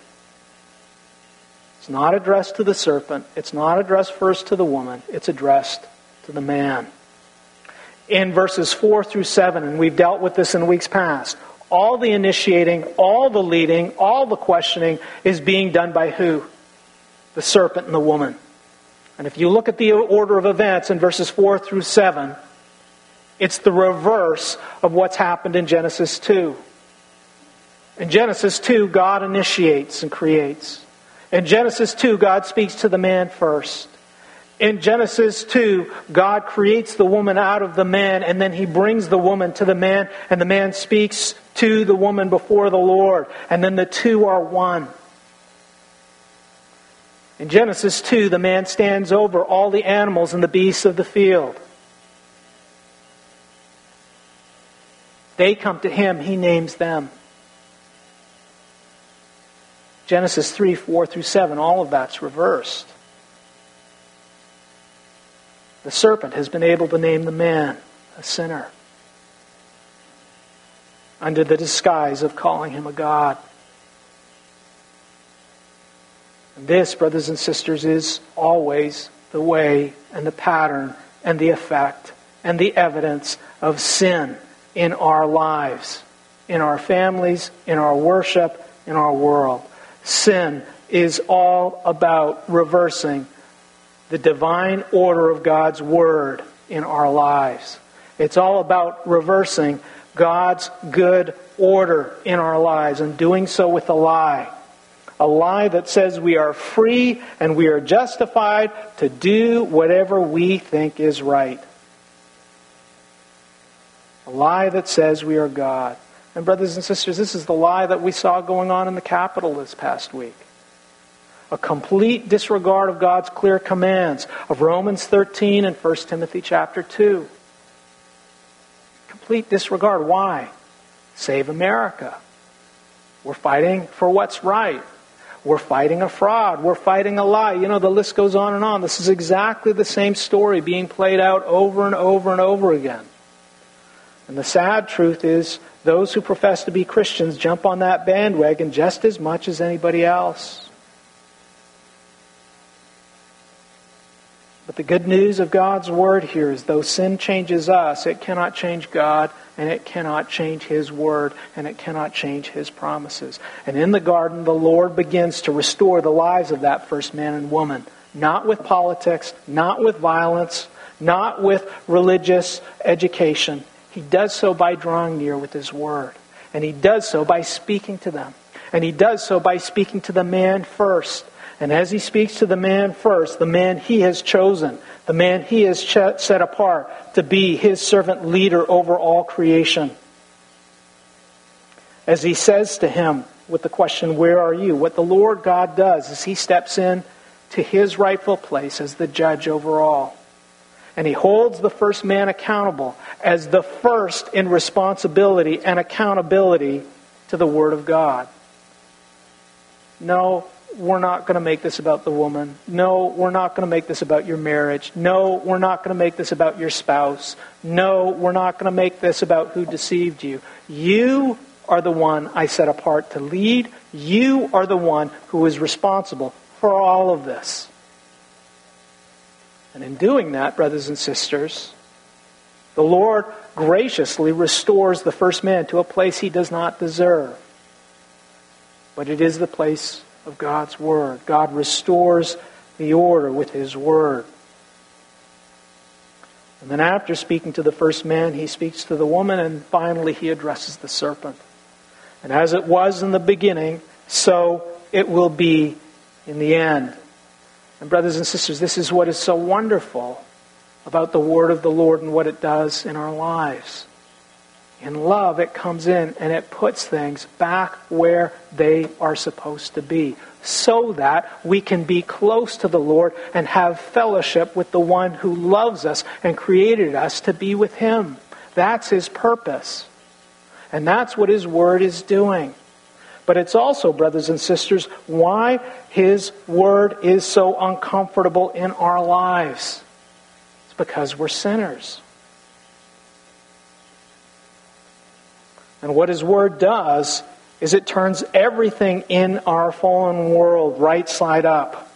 It's not addressed to the serpent. It's not addressed first to the woman. It's addressed to the man. In verses 4 through 7, and we've dealt with this in weeks past, all the initiating, all the leading, all the questioning is being done by who? The serpent and the woman. And if you look at the order of events in verses 4 through 7, it's the reverse of what's happened in Genesis 2. In Genesis 2, God initiates and creates. In Genesis 2, God speaks to the man first. In Genesis 2, God creates the woman out of the man, and then he brings the woman to the man, and the man speaks to the woman before the Lord, and then the two are one. In Genesis 2, the man stands over all the animals and the beasts of the field. They come to him, he names them. Genesis 3, 4 through 7, all of that's reversed. The serpent has been able to name the man a sinner under the disguise of calling him a God. And this, brothers and sisters, is always the way and the pattern and the effect and the evidence of sin in our lives, in our families, in our worship, in our world. Sin is all about reversing the divine order of God's Word in our lives. It's all about reversing God's good order in our lives and doing so with a lie. A lie that says we are free and we are justified to do whatever we think is right. A lie that says we are God. And, brothers and sisters, this is the lie that we saw going on in the Capitol this past week. A complete disregard of God's clear commands of Romans 13 and 1 Timothy chapter 2. Complete disregard. Why? Save America. We're fighting for what's right. We're fighting a fraud. We're fighting a lie. You know, the list goes on and on. This is exactly the same story being played out over and over and over again. And the sad truth is, those who profess to be Christians jump on that bandwagon just as much as anybody else. But the good news of God's Word here is though sin changes us, it cannot change God, and it cannot change His Word, and it cannot change His promises. And in the garden, the Lord begins to restore the lives of that first man and woman. Not with politics, not with violence, not with religious education. He does so by drawing near with His Word. And He does so by speaking to them. And He does so by speaking to the man first. And as He speaks to the man first, the man He has chosen, the man He has set apart to be His servant leader over all creation. As He says to him with the question, Where are you? What the Lord God does is He steps in to His rightful place as the judge over all. And he holds the first man accountable as the first in responsibility and accountability to the Word of God. No we're not going to make this about the woman. No, we're not going to make this about your marriage. No, we're not going to make this about your spouse. No, we're not going to make this about who deceived you. You are the one I set apart to lead. You are the one who is responsible for all of this. And in doing that, brothers and sisters, the Lord graciously restores the first man to a place he does not deserve. But it is the place of God's Word. God restores the order with His Word. And then, after speaking to the first man, he speaks to the woman, and finally, he addresses the serpent. And as it was in the beginning, so it will be in the end. And, brothers and sisters, this is what is so wonderful about the word of the Lord and what it does in our lives. In love, it comes in and it puts things back where they are supposed to be so that we can be close to the Lord and have fellowship with the one who loves us and created us to be with Him. That's His purpose. And that's what His Word is doing. But it's also, brothers and sisters, why His Word is so uncomfortable in our lives. It's because we're sinners. And what His Word does is it turns everything in our fallen world right side up.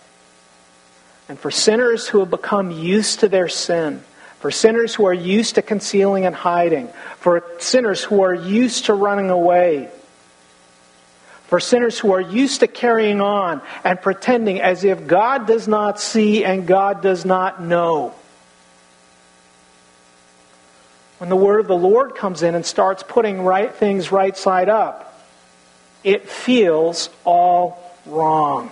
And for sinners who have become used to their sin, for sinners who are used to concealing and hiding, for sinners who are used to running away, for sinners who are used to carrying on and pretending as if God does not see and God does not know. When the word of the Lord comes in and starts putting right things right side up, it feels all wrong.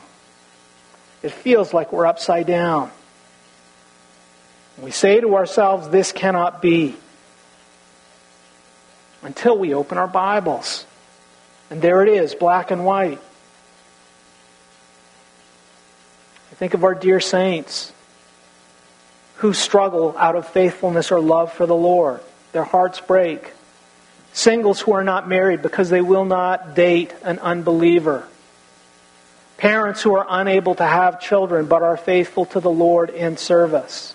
It feels like we're upside down. We say to ourselves, this cannot be. Until we open our Bibles. And there it is, black and white. I think of our dear saints who struggle out of faithfulness or love for the Lord. Their hearts break. Singles who are not married because they will not date an unbeliever. Parents who are unable to have children but are faithful to the Lord in service.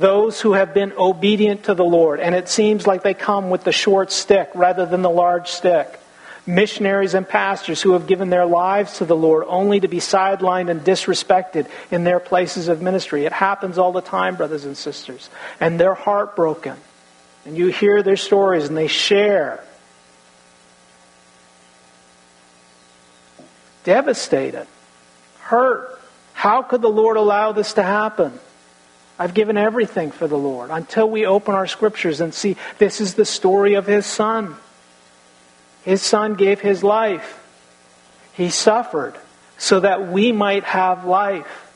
Those who have been obedient to the Lord, and it seems like they come with the short stick rather than the large stick. Missionaries and pastors who have given their lives to the Lord only to be sidelined and disrespected in their places of ministry. It happens all the time, brothers and sisters. And they're heartbroken. And you hear their stories and they share. Devastated. Hurt. How could the Lord allow this to happen? I've given everything for the Lord until we open our scriptures and see this is the story of His Son. His Son gave His life. He suffered so that we might have life.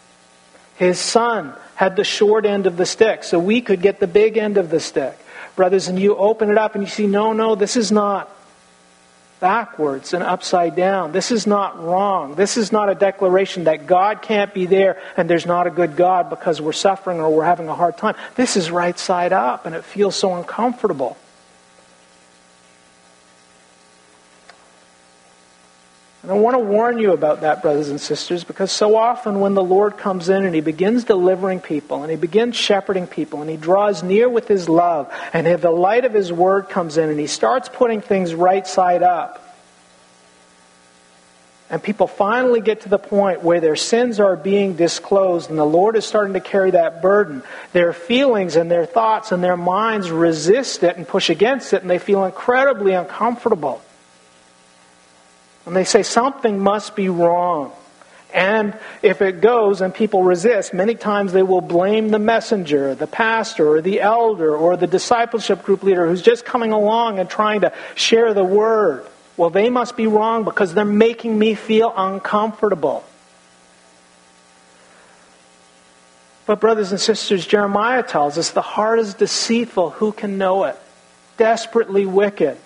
His Son had the short end of the stick so we could get the big end of the stick brothers, and you open it up and you see, no, no, this is not backwards and upside down. This is not wrong. This is not a declaration that God can't be there and there's not a good God because we're suffering or we're having a hard time. This is right side up and it feels so uncomfortable. And I want to warn you about that, brothers and sisters, because so often when the Lord comes in and He begins delivering people and He begins shepherding people and He draws near with His love and the light of His Word comes in and He starts putting things right side up, and people finally get to the point where their sins are being disclosed and the Lord is starting to carry that burden, their feelings and their thoughts and their minds resist it and push against it and they feel incredibly uncomfortable. And they say something must be wrong. And if it goes and people resist, many times they will blame the messenger, the pastor, or the elder, or the discipleship group leader who's just coming along and trying to share the word. Well, they must be wrong because they're making me feel uncomfortable. But, brothers and sisters, Jeremiah tells us the heart is deceitful. Who can know it? Desperately wicked.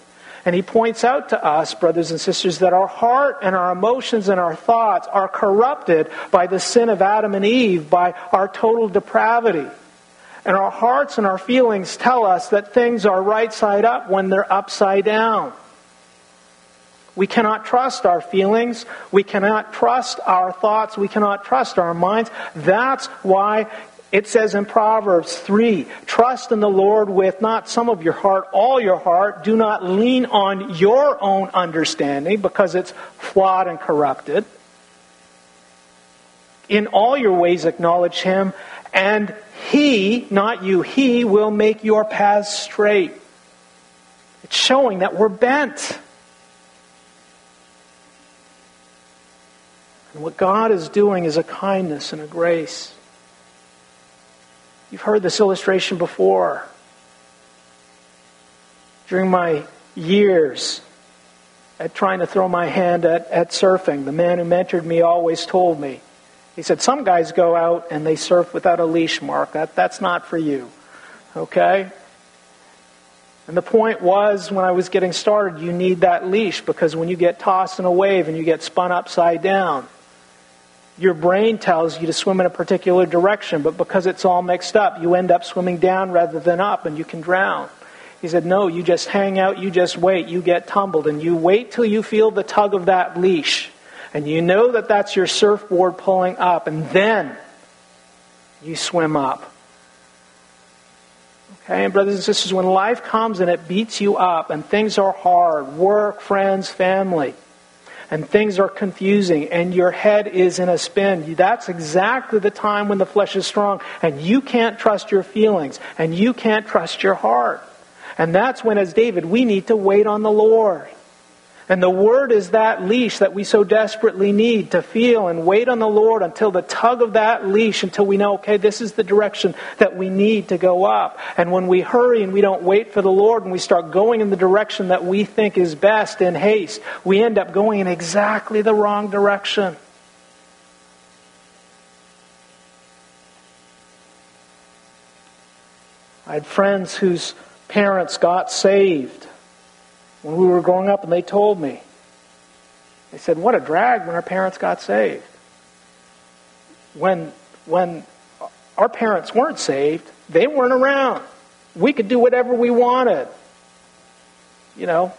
And he points out to us, brothers and sisters, that our heart and our emotions and our thoughts are corrupted by the sin of Adam and Eve, by our total depravity. And our hearts and our feelings tell us that things are right side up when they're upside down. We cannot trust our feelings. We cannot trust our thoughts. We cannot trust our minds. That's why it says in Proverbs 3 Trust in the Lord with not some of your heart, all your heart. Do not lean on your own understanding because it's flawed and corrupted. In all your ways, acknowledge Him, and He, not you, He will make your paths straight. It's showing that we're bent. And what God is doing is a kindness and a grace. You've heard this illustration before. During my years at trying to throw my hand at, at surfing, the man who mentored me always told me, he said, Some guys go out and they surf without a leash, Mark. That, that's not for you. Okay? And the point was, when I was getting started, you need that leash because when you get tossed in a wave and you get spun upside down, your brain tells you to swim in a particular direction, but because it's all mixed up, you end up swimming down rather than up and you can drown. He said, No, you just hang out, you just wait, you get tumbled, and you wait till you feel the tug of that leash. And you know that that's your surfboard pulling up, and then you swim up. Okay, and brothers and sisters, when life comes and it beats you up and things are hard work, friends, family and things are confusing and your head is in a spin, that's exactly the time when the flesh is strong and you can't trust your feelings and you can't trust your heart. And that's when, as David, we need to wait on the Lord. And the Word is that leash that we so desperately need to feel and wait on the Lord until the tug of that leash, until we know, okay, this is the direction that we need to go up. And when we hurry and we don't wait for the Lord and we start going in the direction that we think is best in haste, we end up going in exactly the wrong direction. I had friends whose parents got saved when we were growing up, and they told me. They said, What a drag when our parents got saved. When, when our parents weren't saved, they weren't around. We could do whatever we wanted. You know,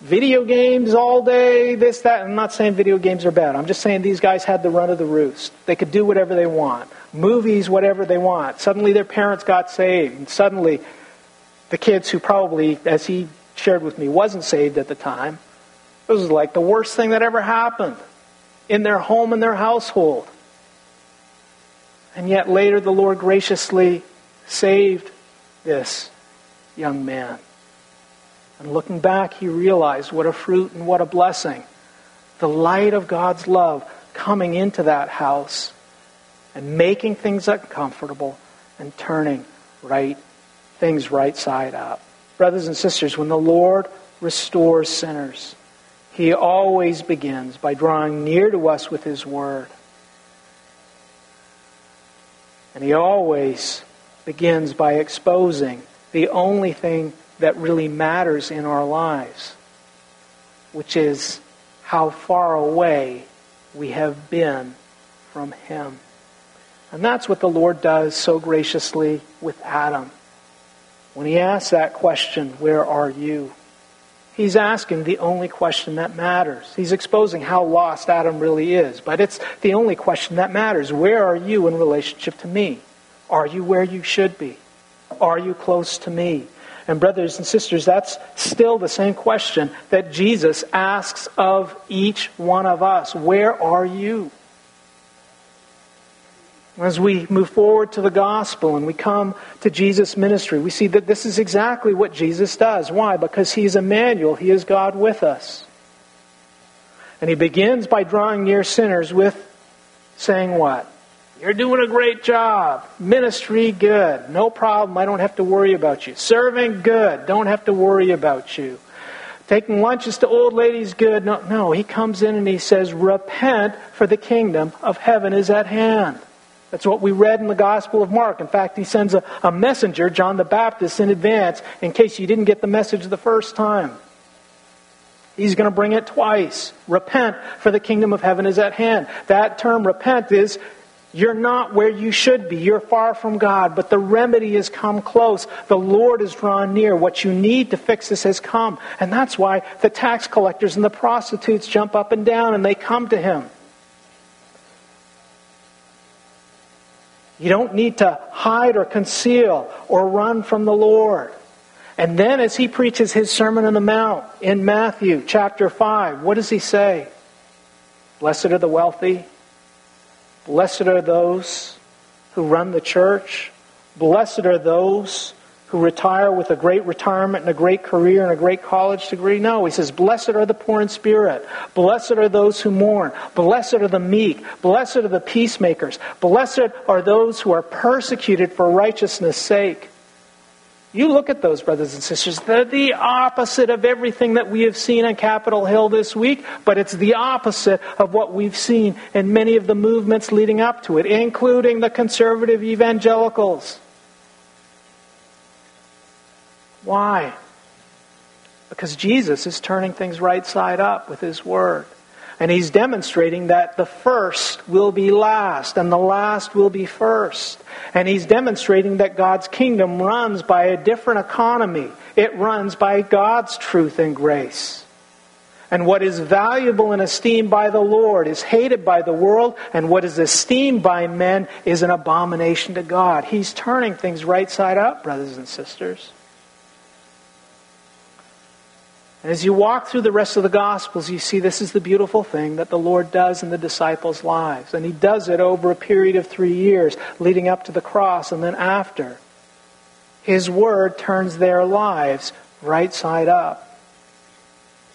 video games all day, this, that. I'm not saying video games are bad. I'm just saying these guys had the run of the roost. They could do whatever they want. Movies, whatever they want. Suddenly their parents got saved. And suddenly the kids who probably, as he shared with me wasn't saved at the time. It was like the worst thing that ever happened in their home and their household. And yet later the Lord graciously saved this young man. And looking back, he realized what a fruit and what a blessing. The light of God's love coming into that house and making things uncomfortable and turning right things right side up. Brothers and sisters, when the Lord restores sinners, he always begins by drawing near to us with his word. And he always begins by exposing the only thing that really matters in our lives, which is how far away we have been from him. And that's what the Lord does so graciously with Adam. When he asks that question, Where are you? He's asking the only question that matters. He's exposing how lost Adam really is. But it's the only question that matters. Where are you in relationship to me? Are you where you should be? Are you close to me? And, brothers and sisters, that's still the same question that Jesus asks of each one of us. Where are you? As we move forward to the gospel and we come to Jesus' ministry, we see that this is exactly what Jesus does. Why? Because He's Emmanuel, He is God with us. And He begins by drawing near sinners with saying, What? You're doing a great job. Ministry, good. No problem. I don't have to worry about you. Serving, good. Don't have to worry about you. Taking lunches to old ladies, good. No, no. He comes in and he says, Repent, for the kingdom of heaven is at hand. That's what we read in the Gospel of Mark. In fact, he sends a, a messenger, John the Baptist, in advance in case you didn't get the message the first time. He's going to bring it twice. Repent, for the kingdom of heaven is at hand. That term, repent, is You're not where you should be. You're far from God, but the remedy has come close. The Lord is drawn near. What you need to fix this has come. And that's why the tax collectors and the prostitutes jump up and down and they come to him. You don't need to hide or conceal or run from the Lord. And then as he preaches his Sermon on the Mount in Matthew chapter 5, what does he say? Blessed are the wealthy. Blessed are those who run the church. Blessed are those who retire with a great retirement and a great career and a great college degree. No, he says, Blessed are the poor in spirit. Blessed are those who mourn. Blessed are the meek. Blessed are the peacemakers. Blessed are those who are persecuted for righteousness' sake. You look at those, brothers and sisters. They're the opposite of everything that we have seen on Capitol Hill this week, but it's the opposite of what we've seen in many of the movements leading up to it, including the conservative evangelicals. Why? Because Jesus is turning things right side up with His Word. And He's demonstrating that the first will be last and the last will be first. And He's demonstrating that God's kingdom runs by a different economy, it runs by God's truth and grace. And what is valuable and esteemed by the Lord is hated by the world, and what is esteemed by men is an abomination to God. He's turning things right side up, brothers and sisters. And as you walk through the rest of the Gospels, you see this is the beautiful thing that the Lord does in the disciples' lives. And He does it over a period of three years, leading up to the cross and then after. His Word turns their lives right side up.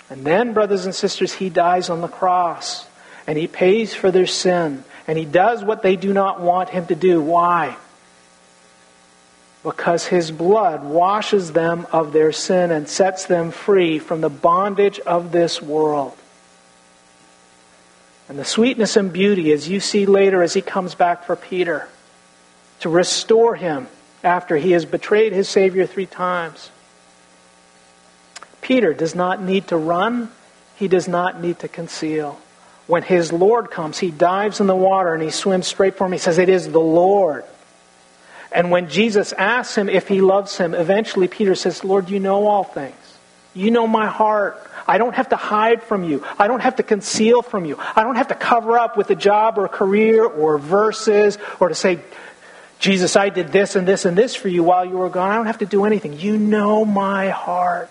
And then, brothers and sisters, He dies on the cross. And He pays for their sin. And He does what they do not want Him to do. Why? Because his blood washes them of their sin and sets them free from the bondage of this world. And the sweetness and beauty, as you see later as he comes back for Peter, to restore him after he has betrayed his Savior three times. Peter does not need to run, he does not need to conceal. When his Lord comes, he dives in the water and he swims straight for him. He says, It is the Lord. And when Jesus asks him if he loves him, eventually Peter says, Lord, you know all things. You know my heart. I don't have to hide from you. I don't have to conceal from you. I don't have to cover up with a job or a career or verses or to say, Jesus, I did this and this and this for you while you were gone. I don't have to do anything. You know my heart.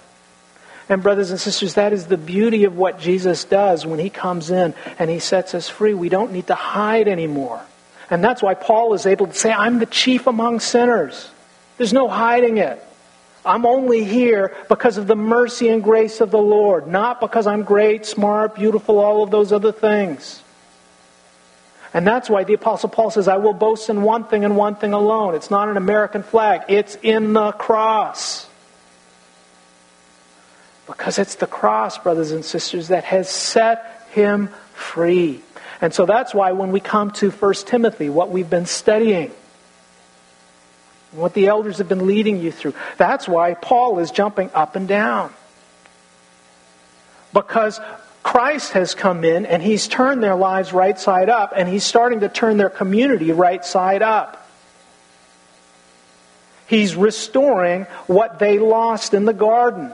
And, brothers and sisters, that is the beauty of what Jesus does when he comes in and he sets us free. We don't need to hide anymore. And that's why Paul is able to say, I'm the chief among sinners. There's no hiding it. I'm only here because of the mercy and grace of the Lord, not because I'm great, smart, beautiful, all of those other things. And that's why the Apostle Paul says, I will boast in one thing and one thing alone. It's not an American flag, it's in the cross. Because it's the cross, brothers and sisters, that has set him free. And so that's why when we come to 1 Timothy, what we've been studying, what the elders have been leading you through, that's why Paul is jumping up and down. Because Christ has come in and he's turned their lives right side up and he's starting to turn their community right side up. He's restoring what they lost in the garden.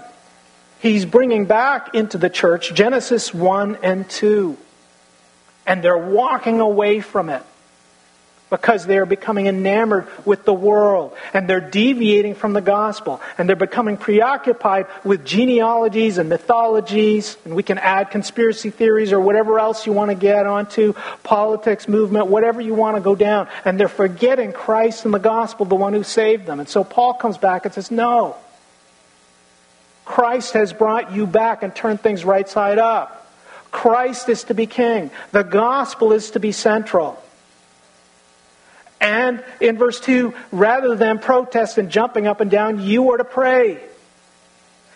He's bringing back into the church Genesis 1 and 2 and they're walking away from it because they are becoming enamored with the world and they're deviating from the gospel and they're becoming preoccupied with genealogies and mythologies. And we can add conspiracy theories or whatever else you want to get onto politics movement whatever you want to go down. And they're forgetting christ and the gospel the one who saved them. And so paul comes back and says no. Christ has brought you back and turned things right side up Christ is to be king. The gospel is to be central. And in verse 2, rather than protest and jumping up and down, you are to pray.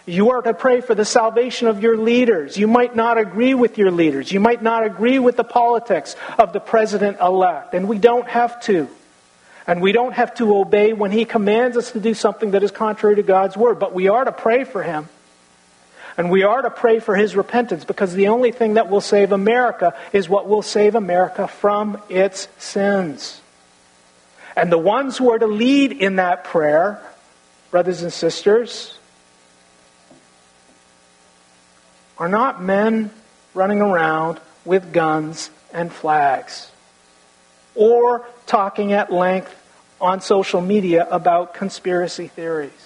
You are to pray for the salvation of your leaders. You might not agree with your leaders. You might not agree with the politics of the president elect. And we don't have to. And we don't have to obey when he commands us to do something that is contrary to God's word. But we are to pray for him. And we are to pray for his repentance because the only thing that will save America is what will save America from its sins. And the ones who are to lead in that prayer, brothers and sisters, are not men running around with guns and flags or talking at length on social media about conspiracy theories.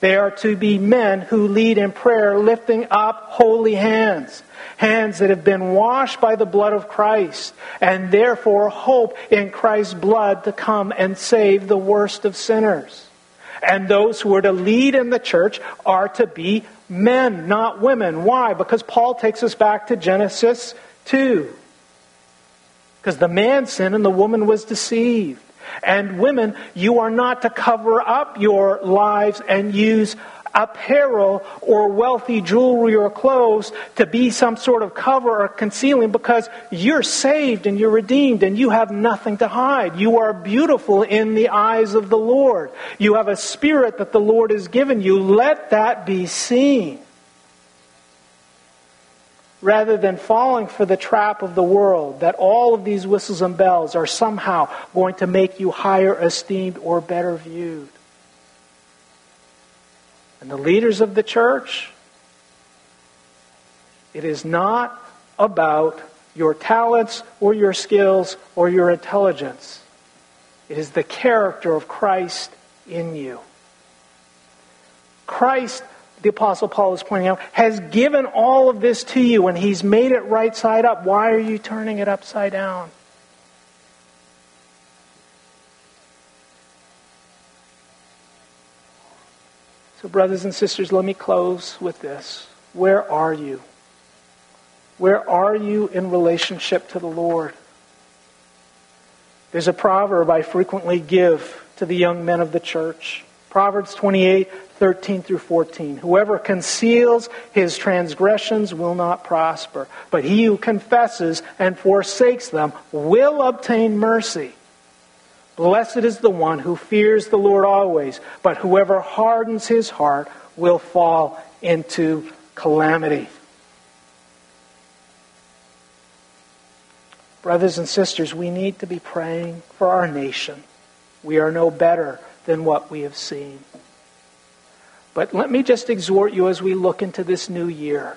They are to be men who lead in prayer, lifting up holy hands, hands that have been washed by the blood of Christ, and therefore hope in Christ's blood to come and save the worst of sinners. And those who are to lead in the church are to be men, not women. Why? Because Paul takes us back to Genesis 2. Because the man sinned and the woman was deceived. And women, you are not to cover up your lives and use apparel or wealthy jewelry or clothes to be some sort of cover or concealing because you're saved and you're redeemed and you have nothing to hide. You are beautiful in the eyes of the Lord. You have a spirit that the Lord has given you. Let that be seen rather than falling for the trap of the world that all of these whistles and bells are somehow going to make you higher esteemed or better viewed. And the leaders of the church, it is not about your talents or your skills or your intelligence. It is the character of Christ in you. Christ the Apostle Paul is pointing out, has given all of this to you and he's made it right side up. Why are you turning it upside down? So, brothers and sisters, let me close with this. Where are you? Where are you in relationship to the Lord? There's a proverb I frequently give to the young men of the church. Proverbs 28 13 through 14. Whoever conceals his transgressions will not prosper, but he who confesses and forsakes them will obtain mercy. Blessed is the one who fears the Lord always, but whoever hardens his heart will fall into calamity. Brothers and sisters, we need to be praying for our nation. We are no better than what we have seen. But let me just exhort you as we look into this new year.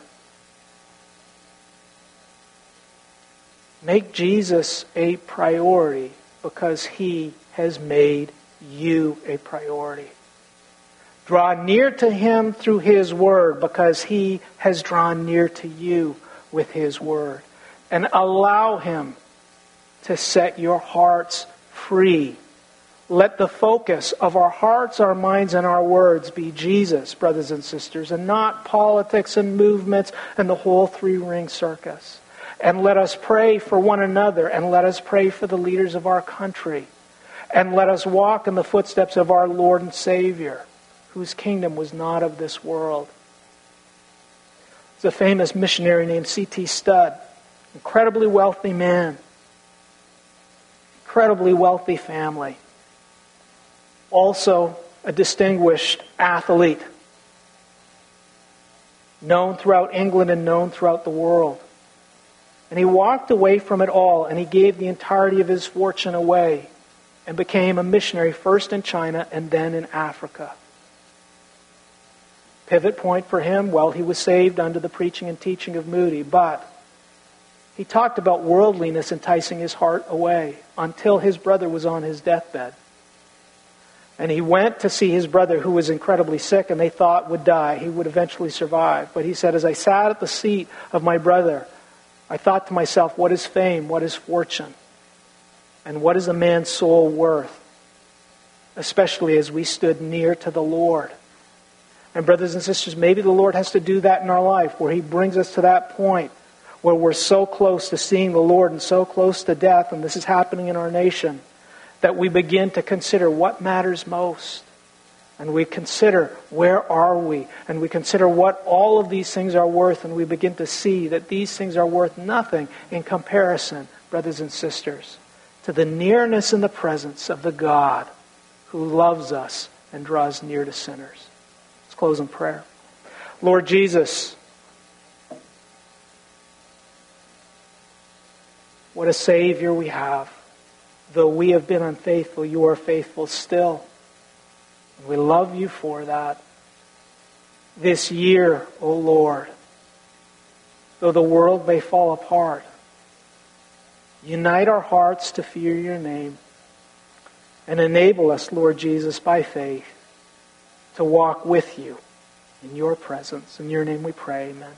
Make Jesus a priority because he has made you a priority. Draw near to him through his word because he has drawn near to you with his word. And allow him to set your hearts free let the focus of our hearts, our minds, and our words be Jesus, brothers and sisters, and not politics and movements and the whole three ring circus. And let us pray for one another, and let us pray for the leaders of our country. And let us walk in the footsteps of our Lord and Savior, whose kingdom was not of this world. There's a famous missionary named C.T. Studd, incredibly wealthy man, incredibly wealthy family also a distinguished athlete, known throughout England and known throughout the world. And he walked away from it all and he gave the entirety of his fortune away and became a missionary first in China and then in Africa. Pivot point for him, well, he was saved under the preaching and teaching of Moody, but he talked about worldliness enticing his heart away until his brother was on his deathbed. And he went to see his brother who was incredibly sick and they thought would die. He would eventually survive. But he said, As I sat at the seat of my brother, I thought to myself, What is fame? What is fortune? And what is a man's soul worth? Especially as we stood near to the Lord. And, brothers and sisters, maybe the Lord has to do that in our life where He brings us to that point where we're so close to seeing the Lord and so close to death, and this is happening in our nation that we begin to consider what matters most. And we consider where are we? And we consider what all of these things are worth. And we begin to see that these things are worth nothing in comparison, brothers and sisters, to the nearness and the presence of the God who loves us and draws near to sinners. Let's close in prayer. Lord Jesus, what a Savior we have. Though we have been unfaithful, you are faithful still. We love you for that. This year, O oh Lord, though the world may fall apart, unite our hearts to fear your name and enable us, Lord Jesus, by faith, to walk with you in your presence. In your name we pray, amen.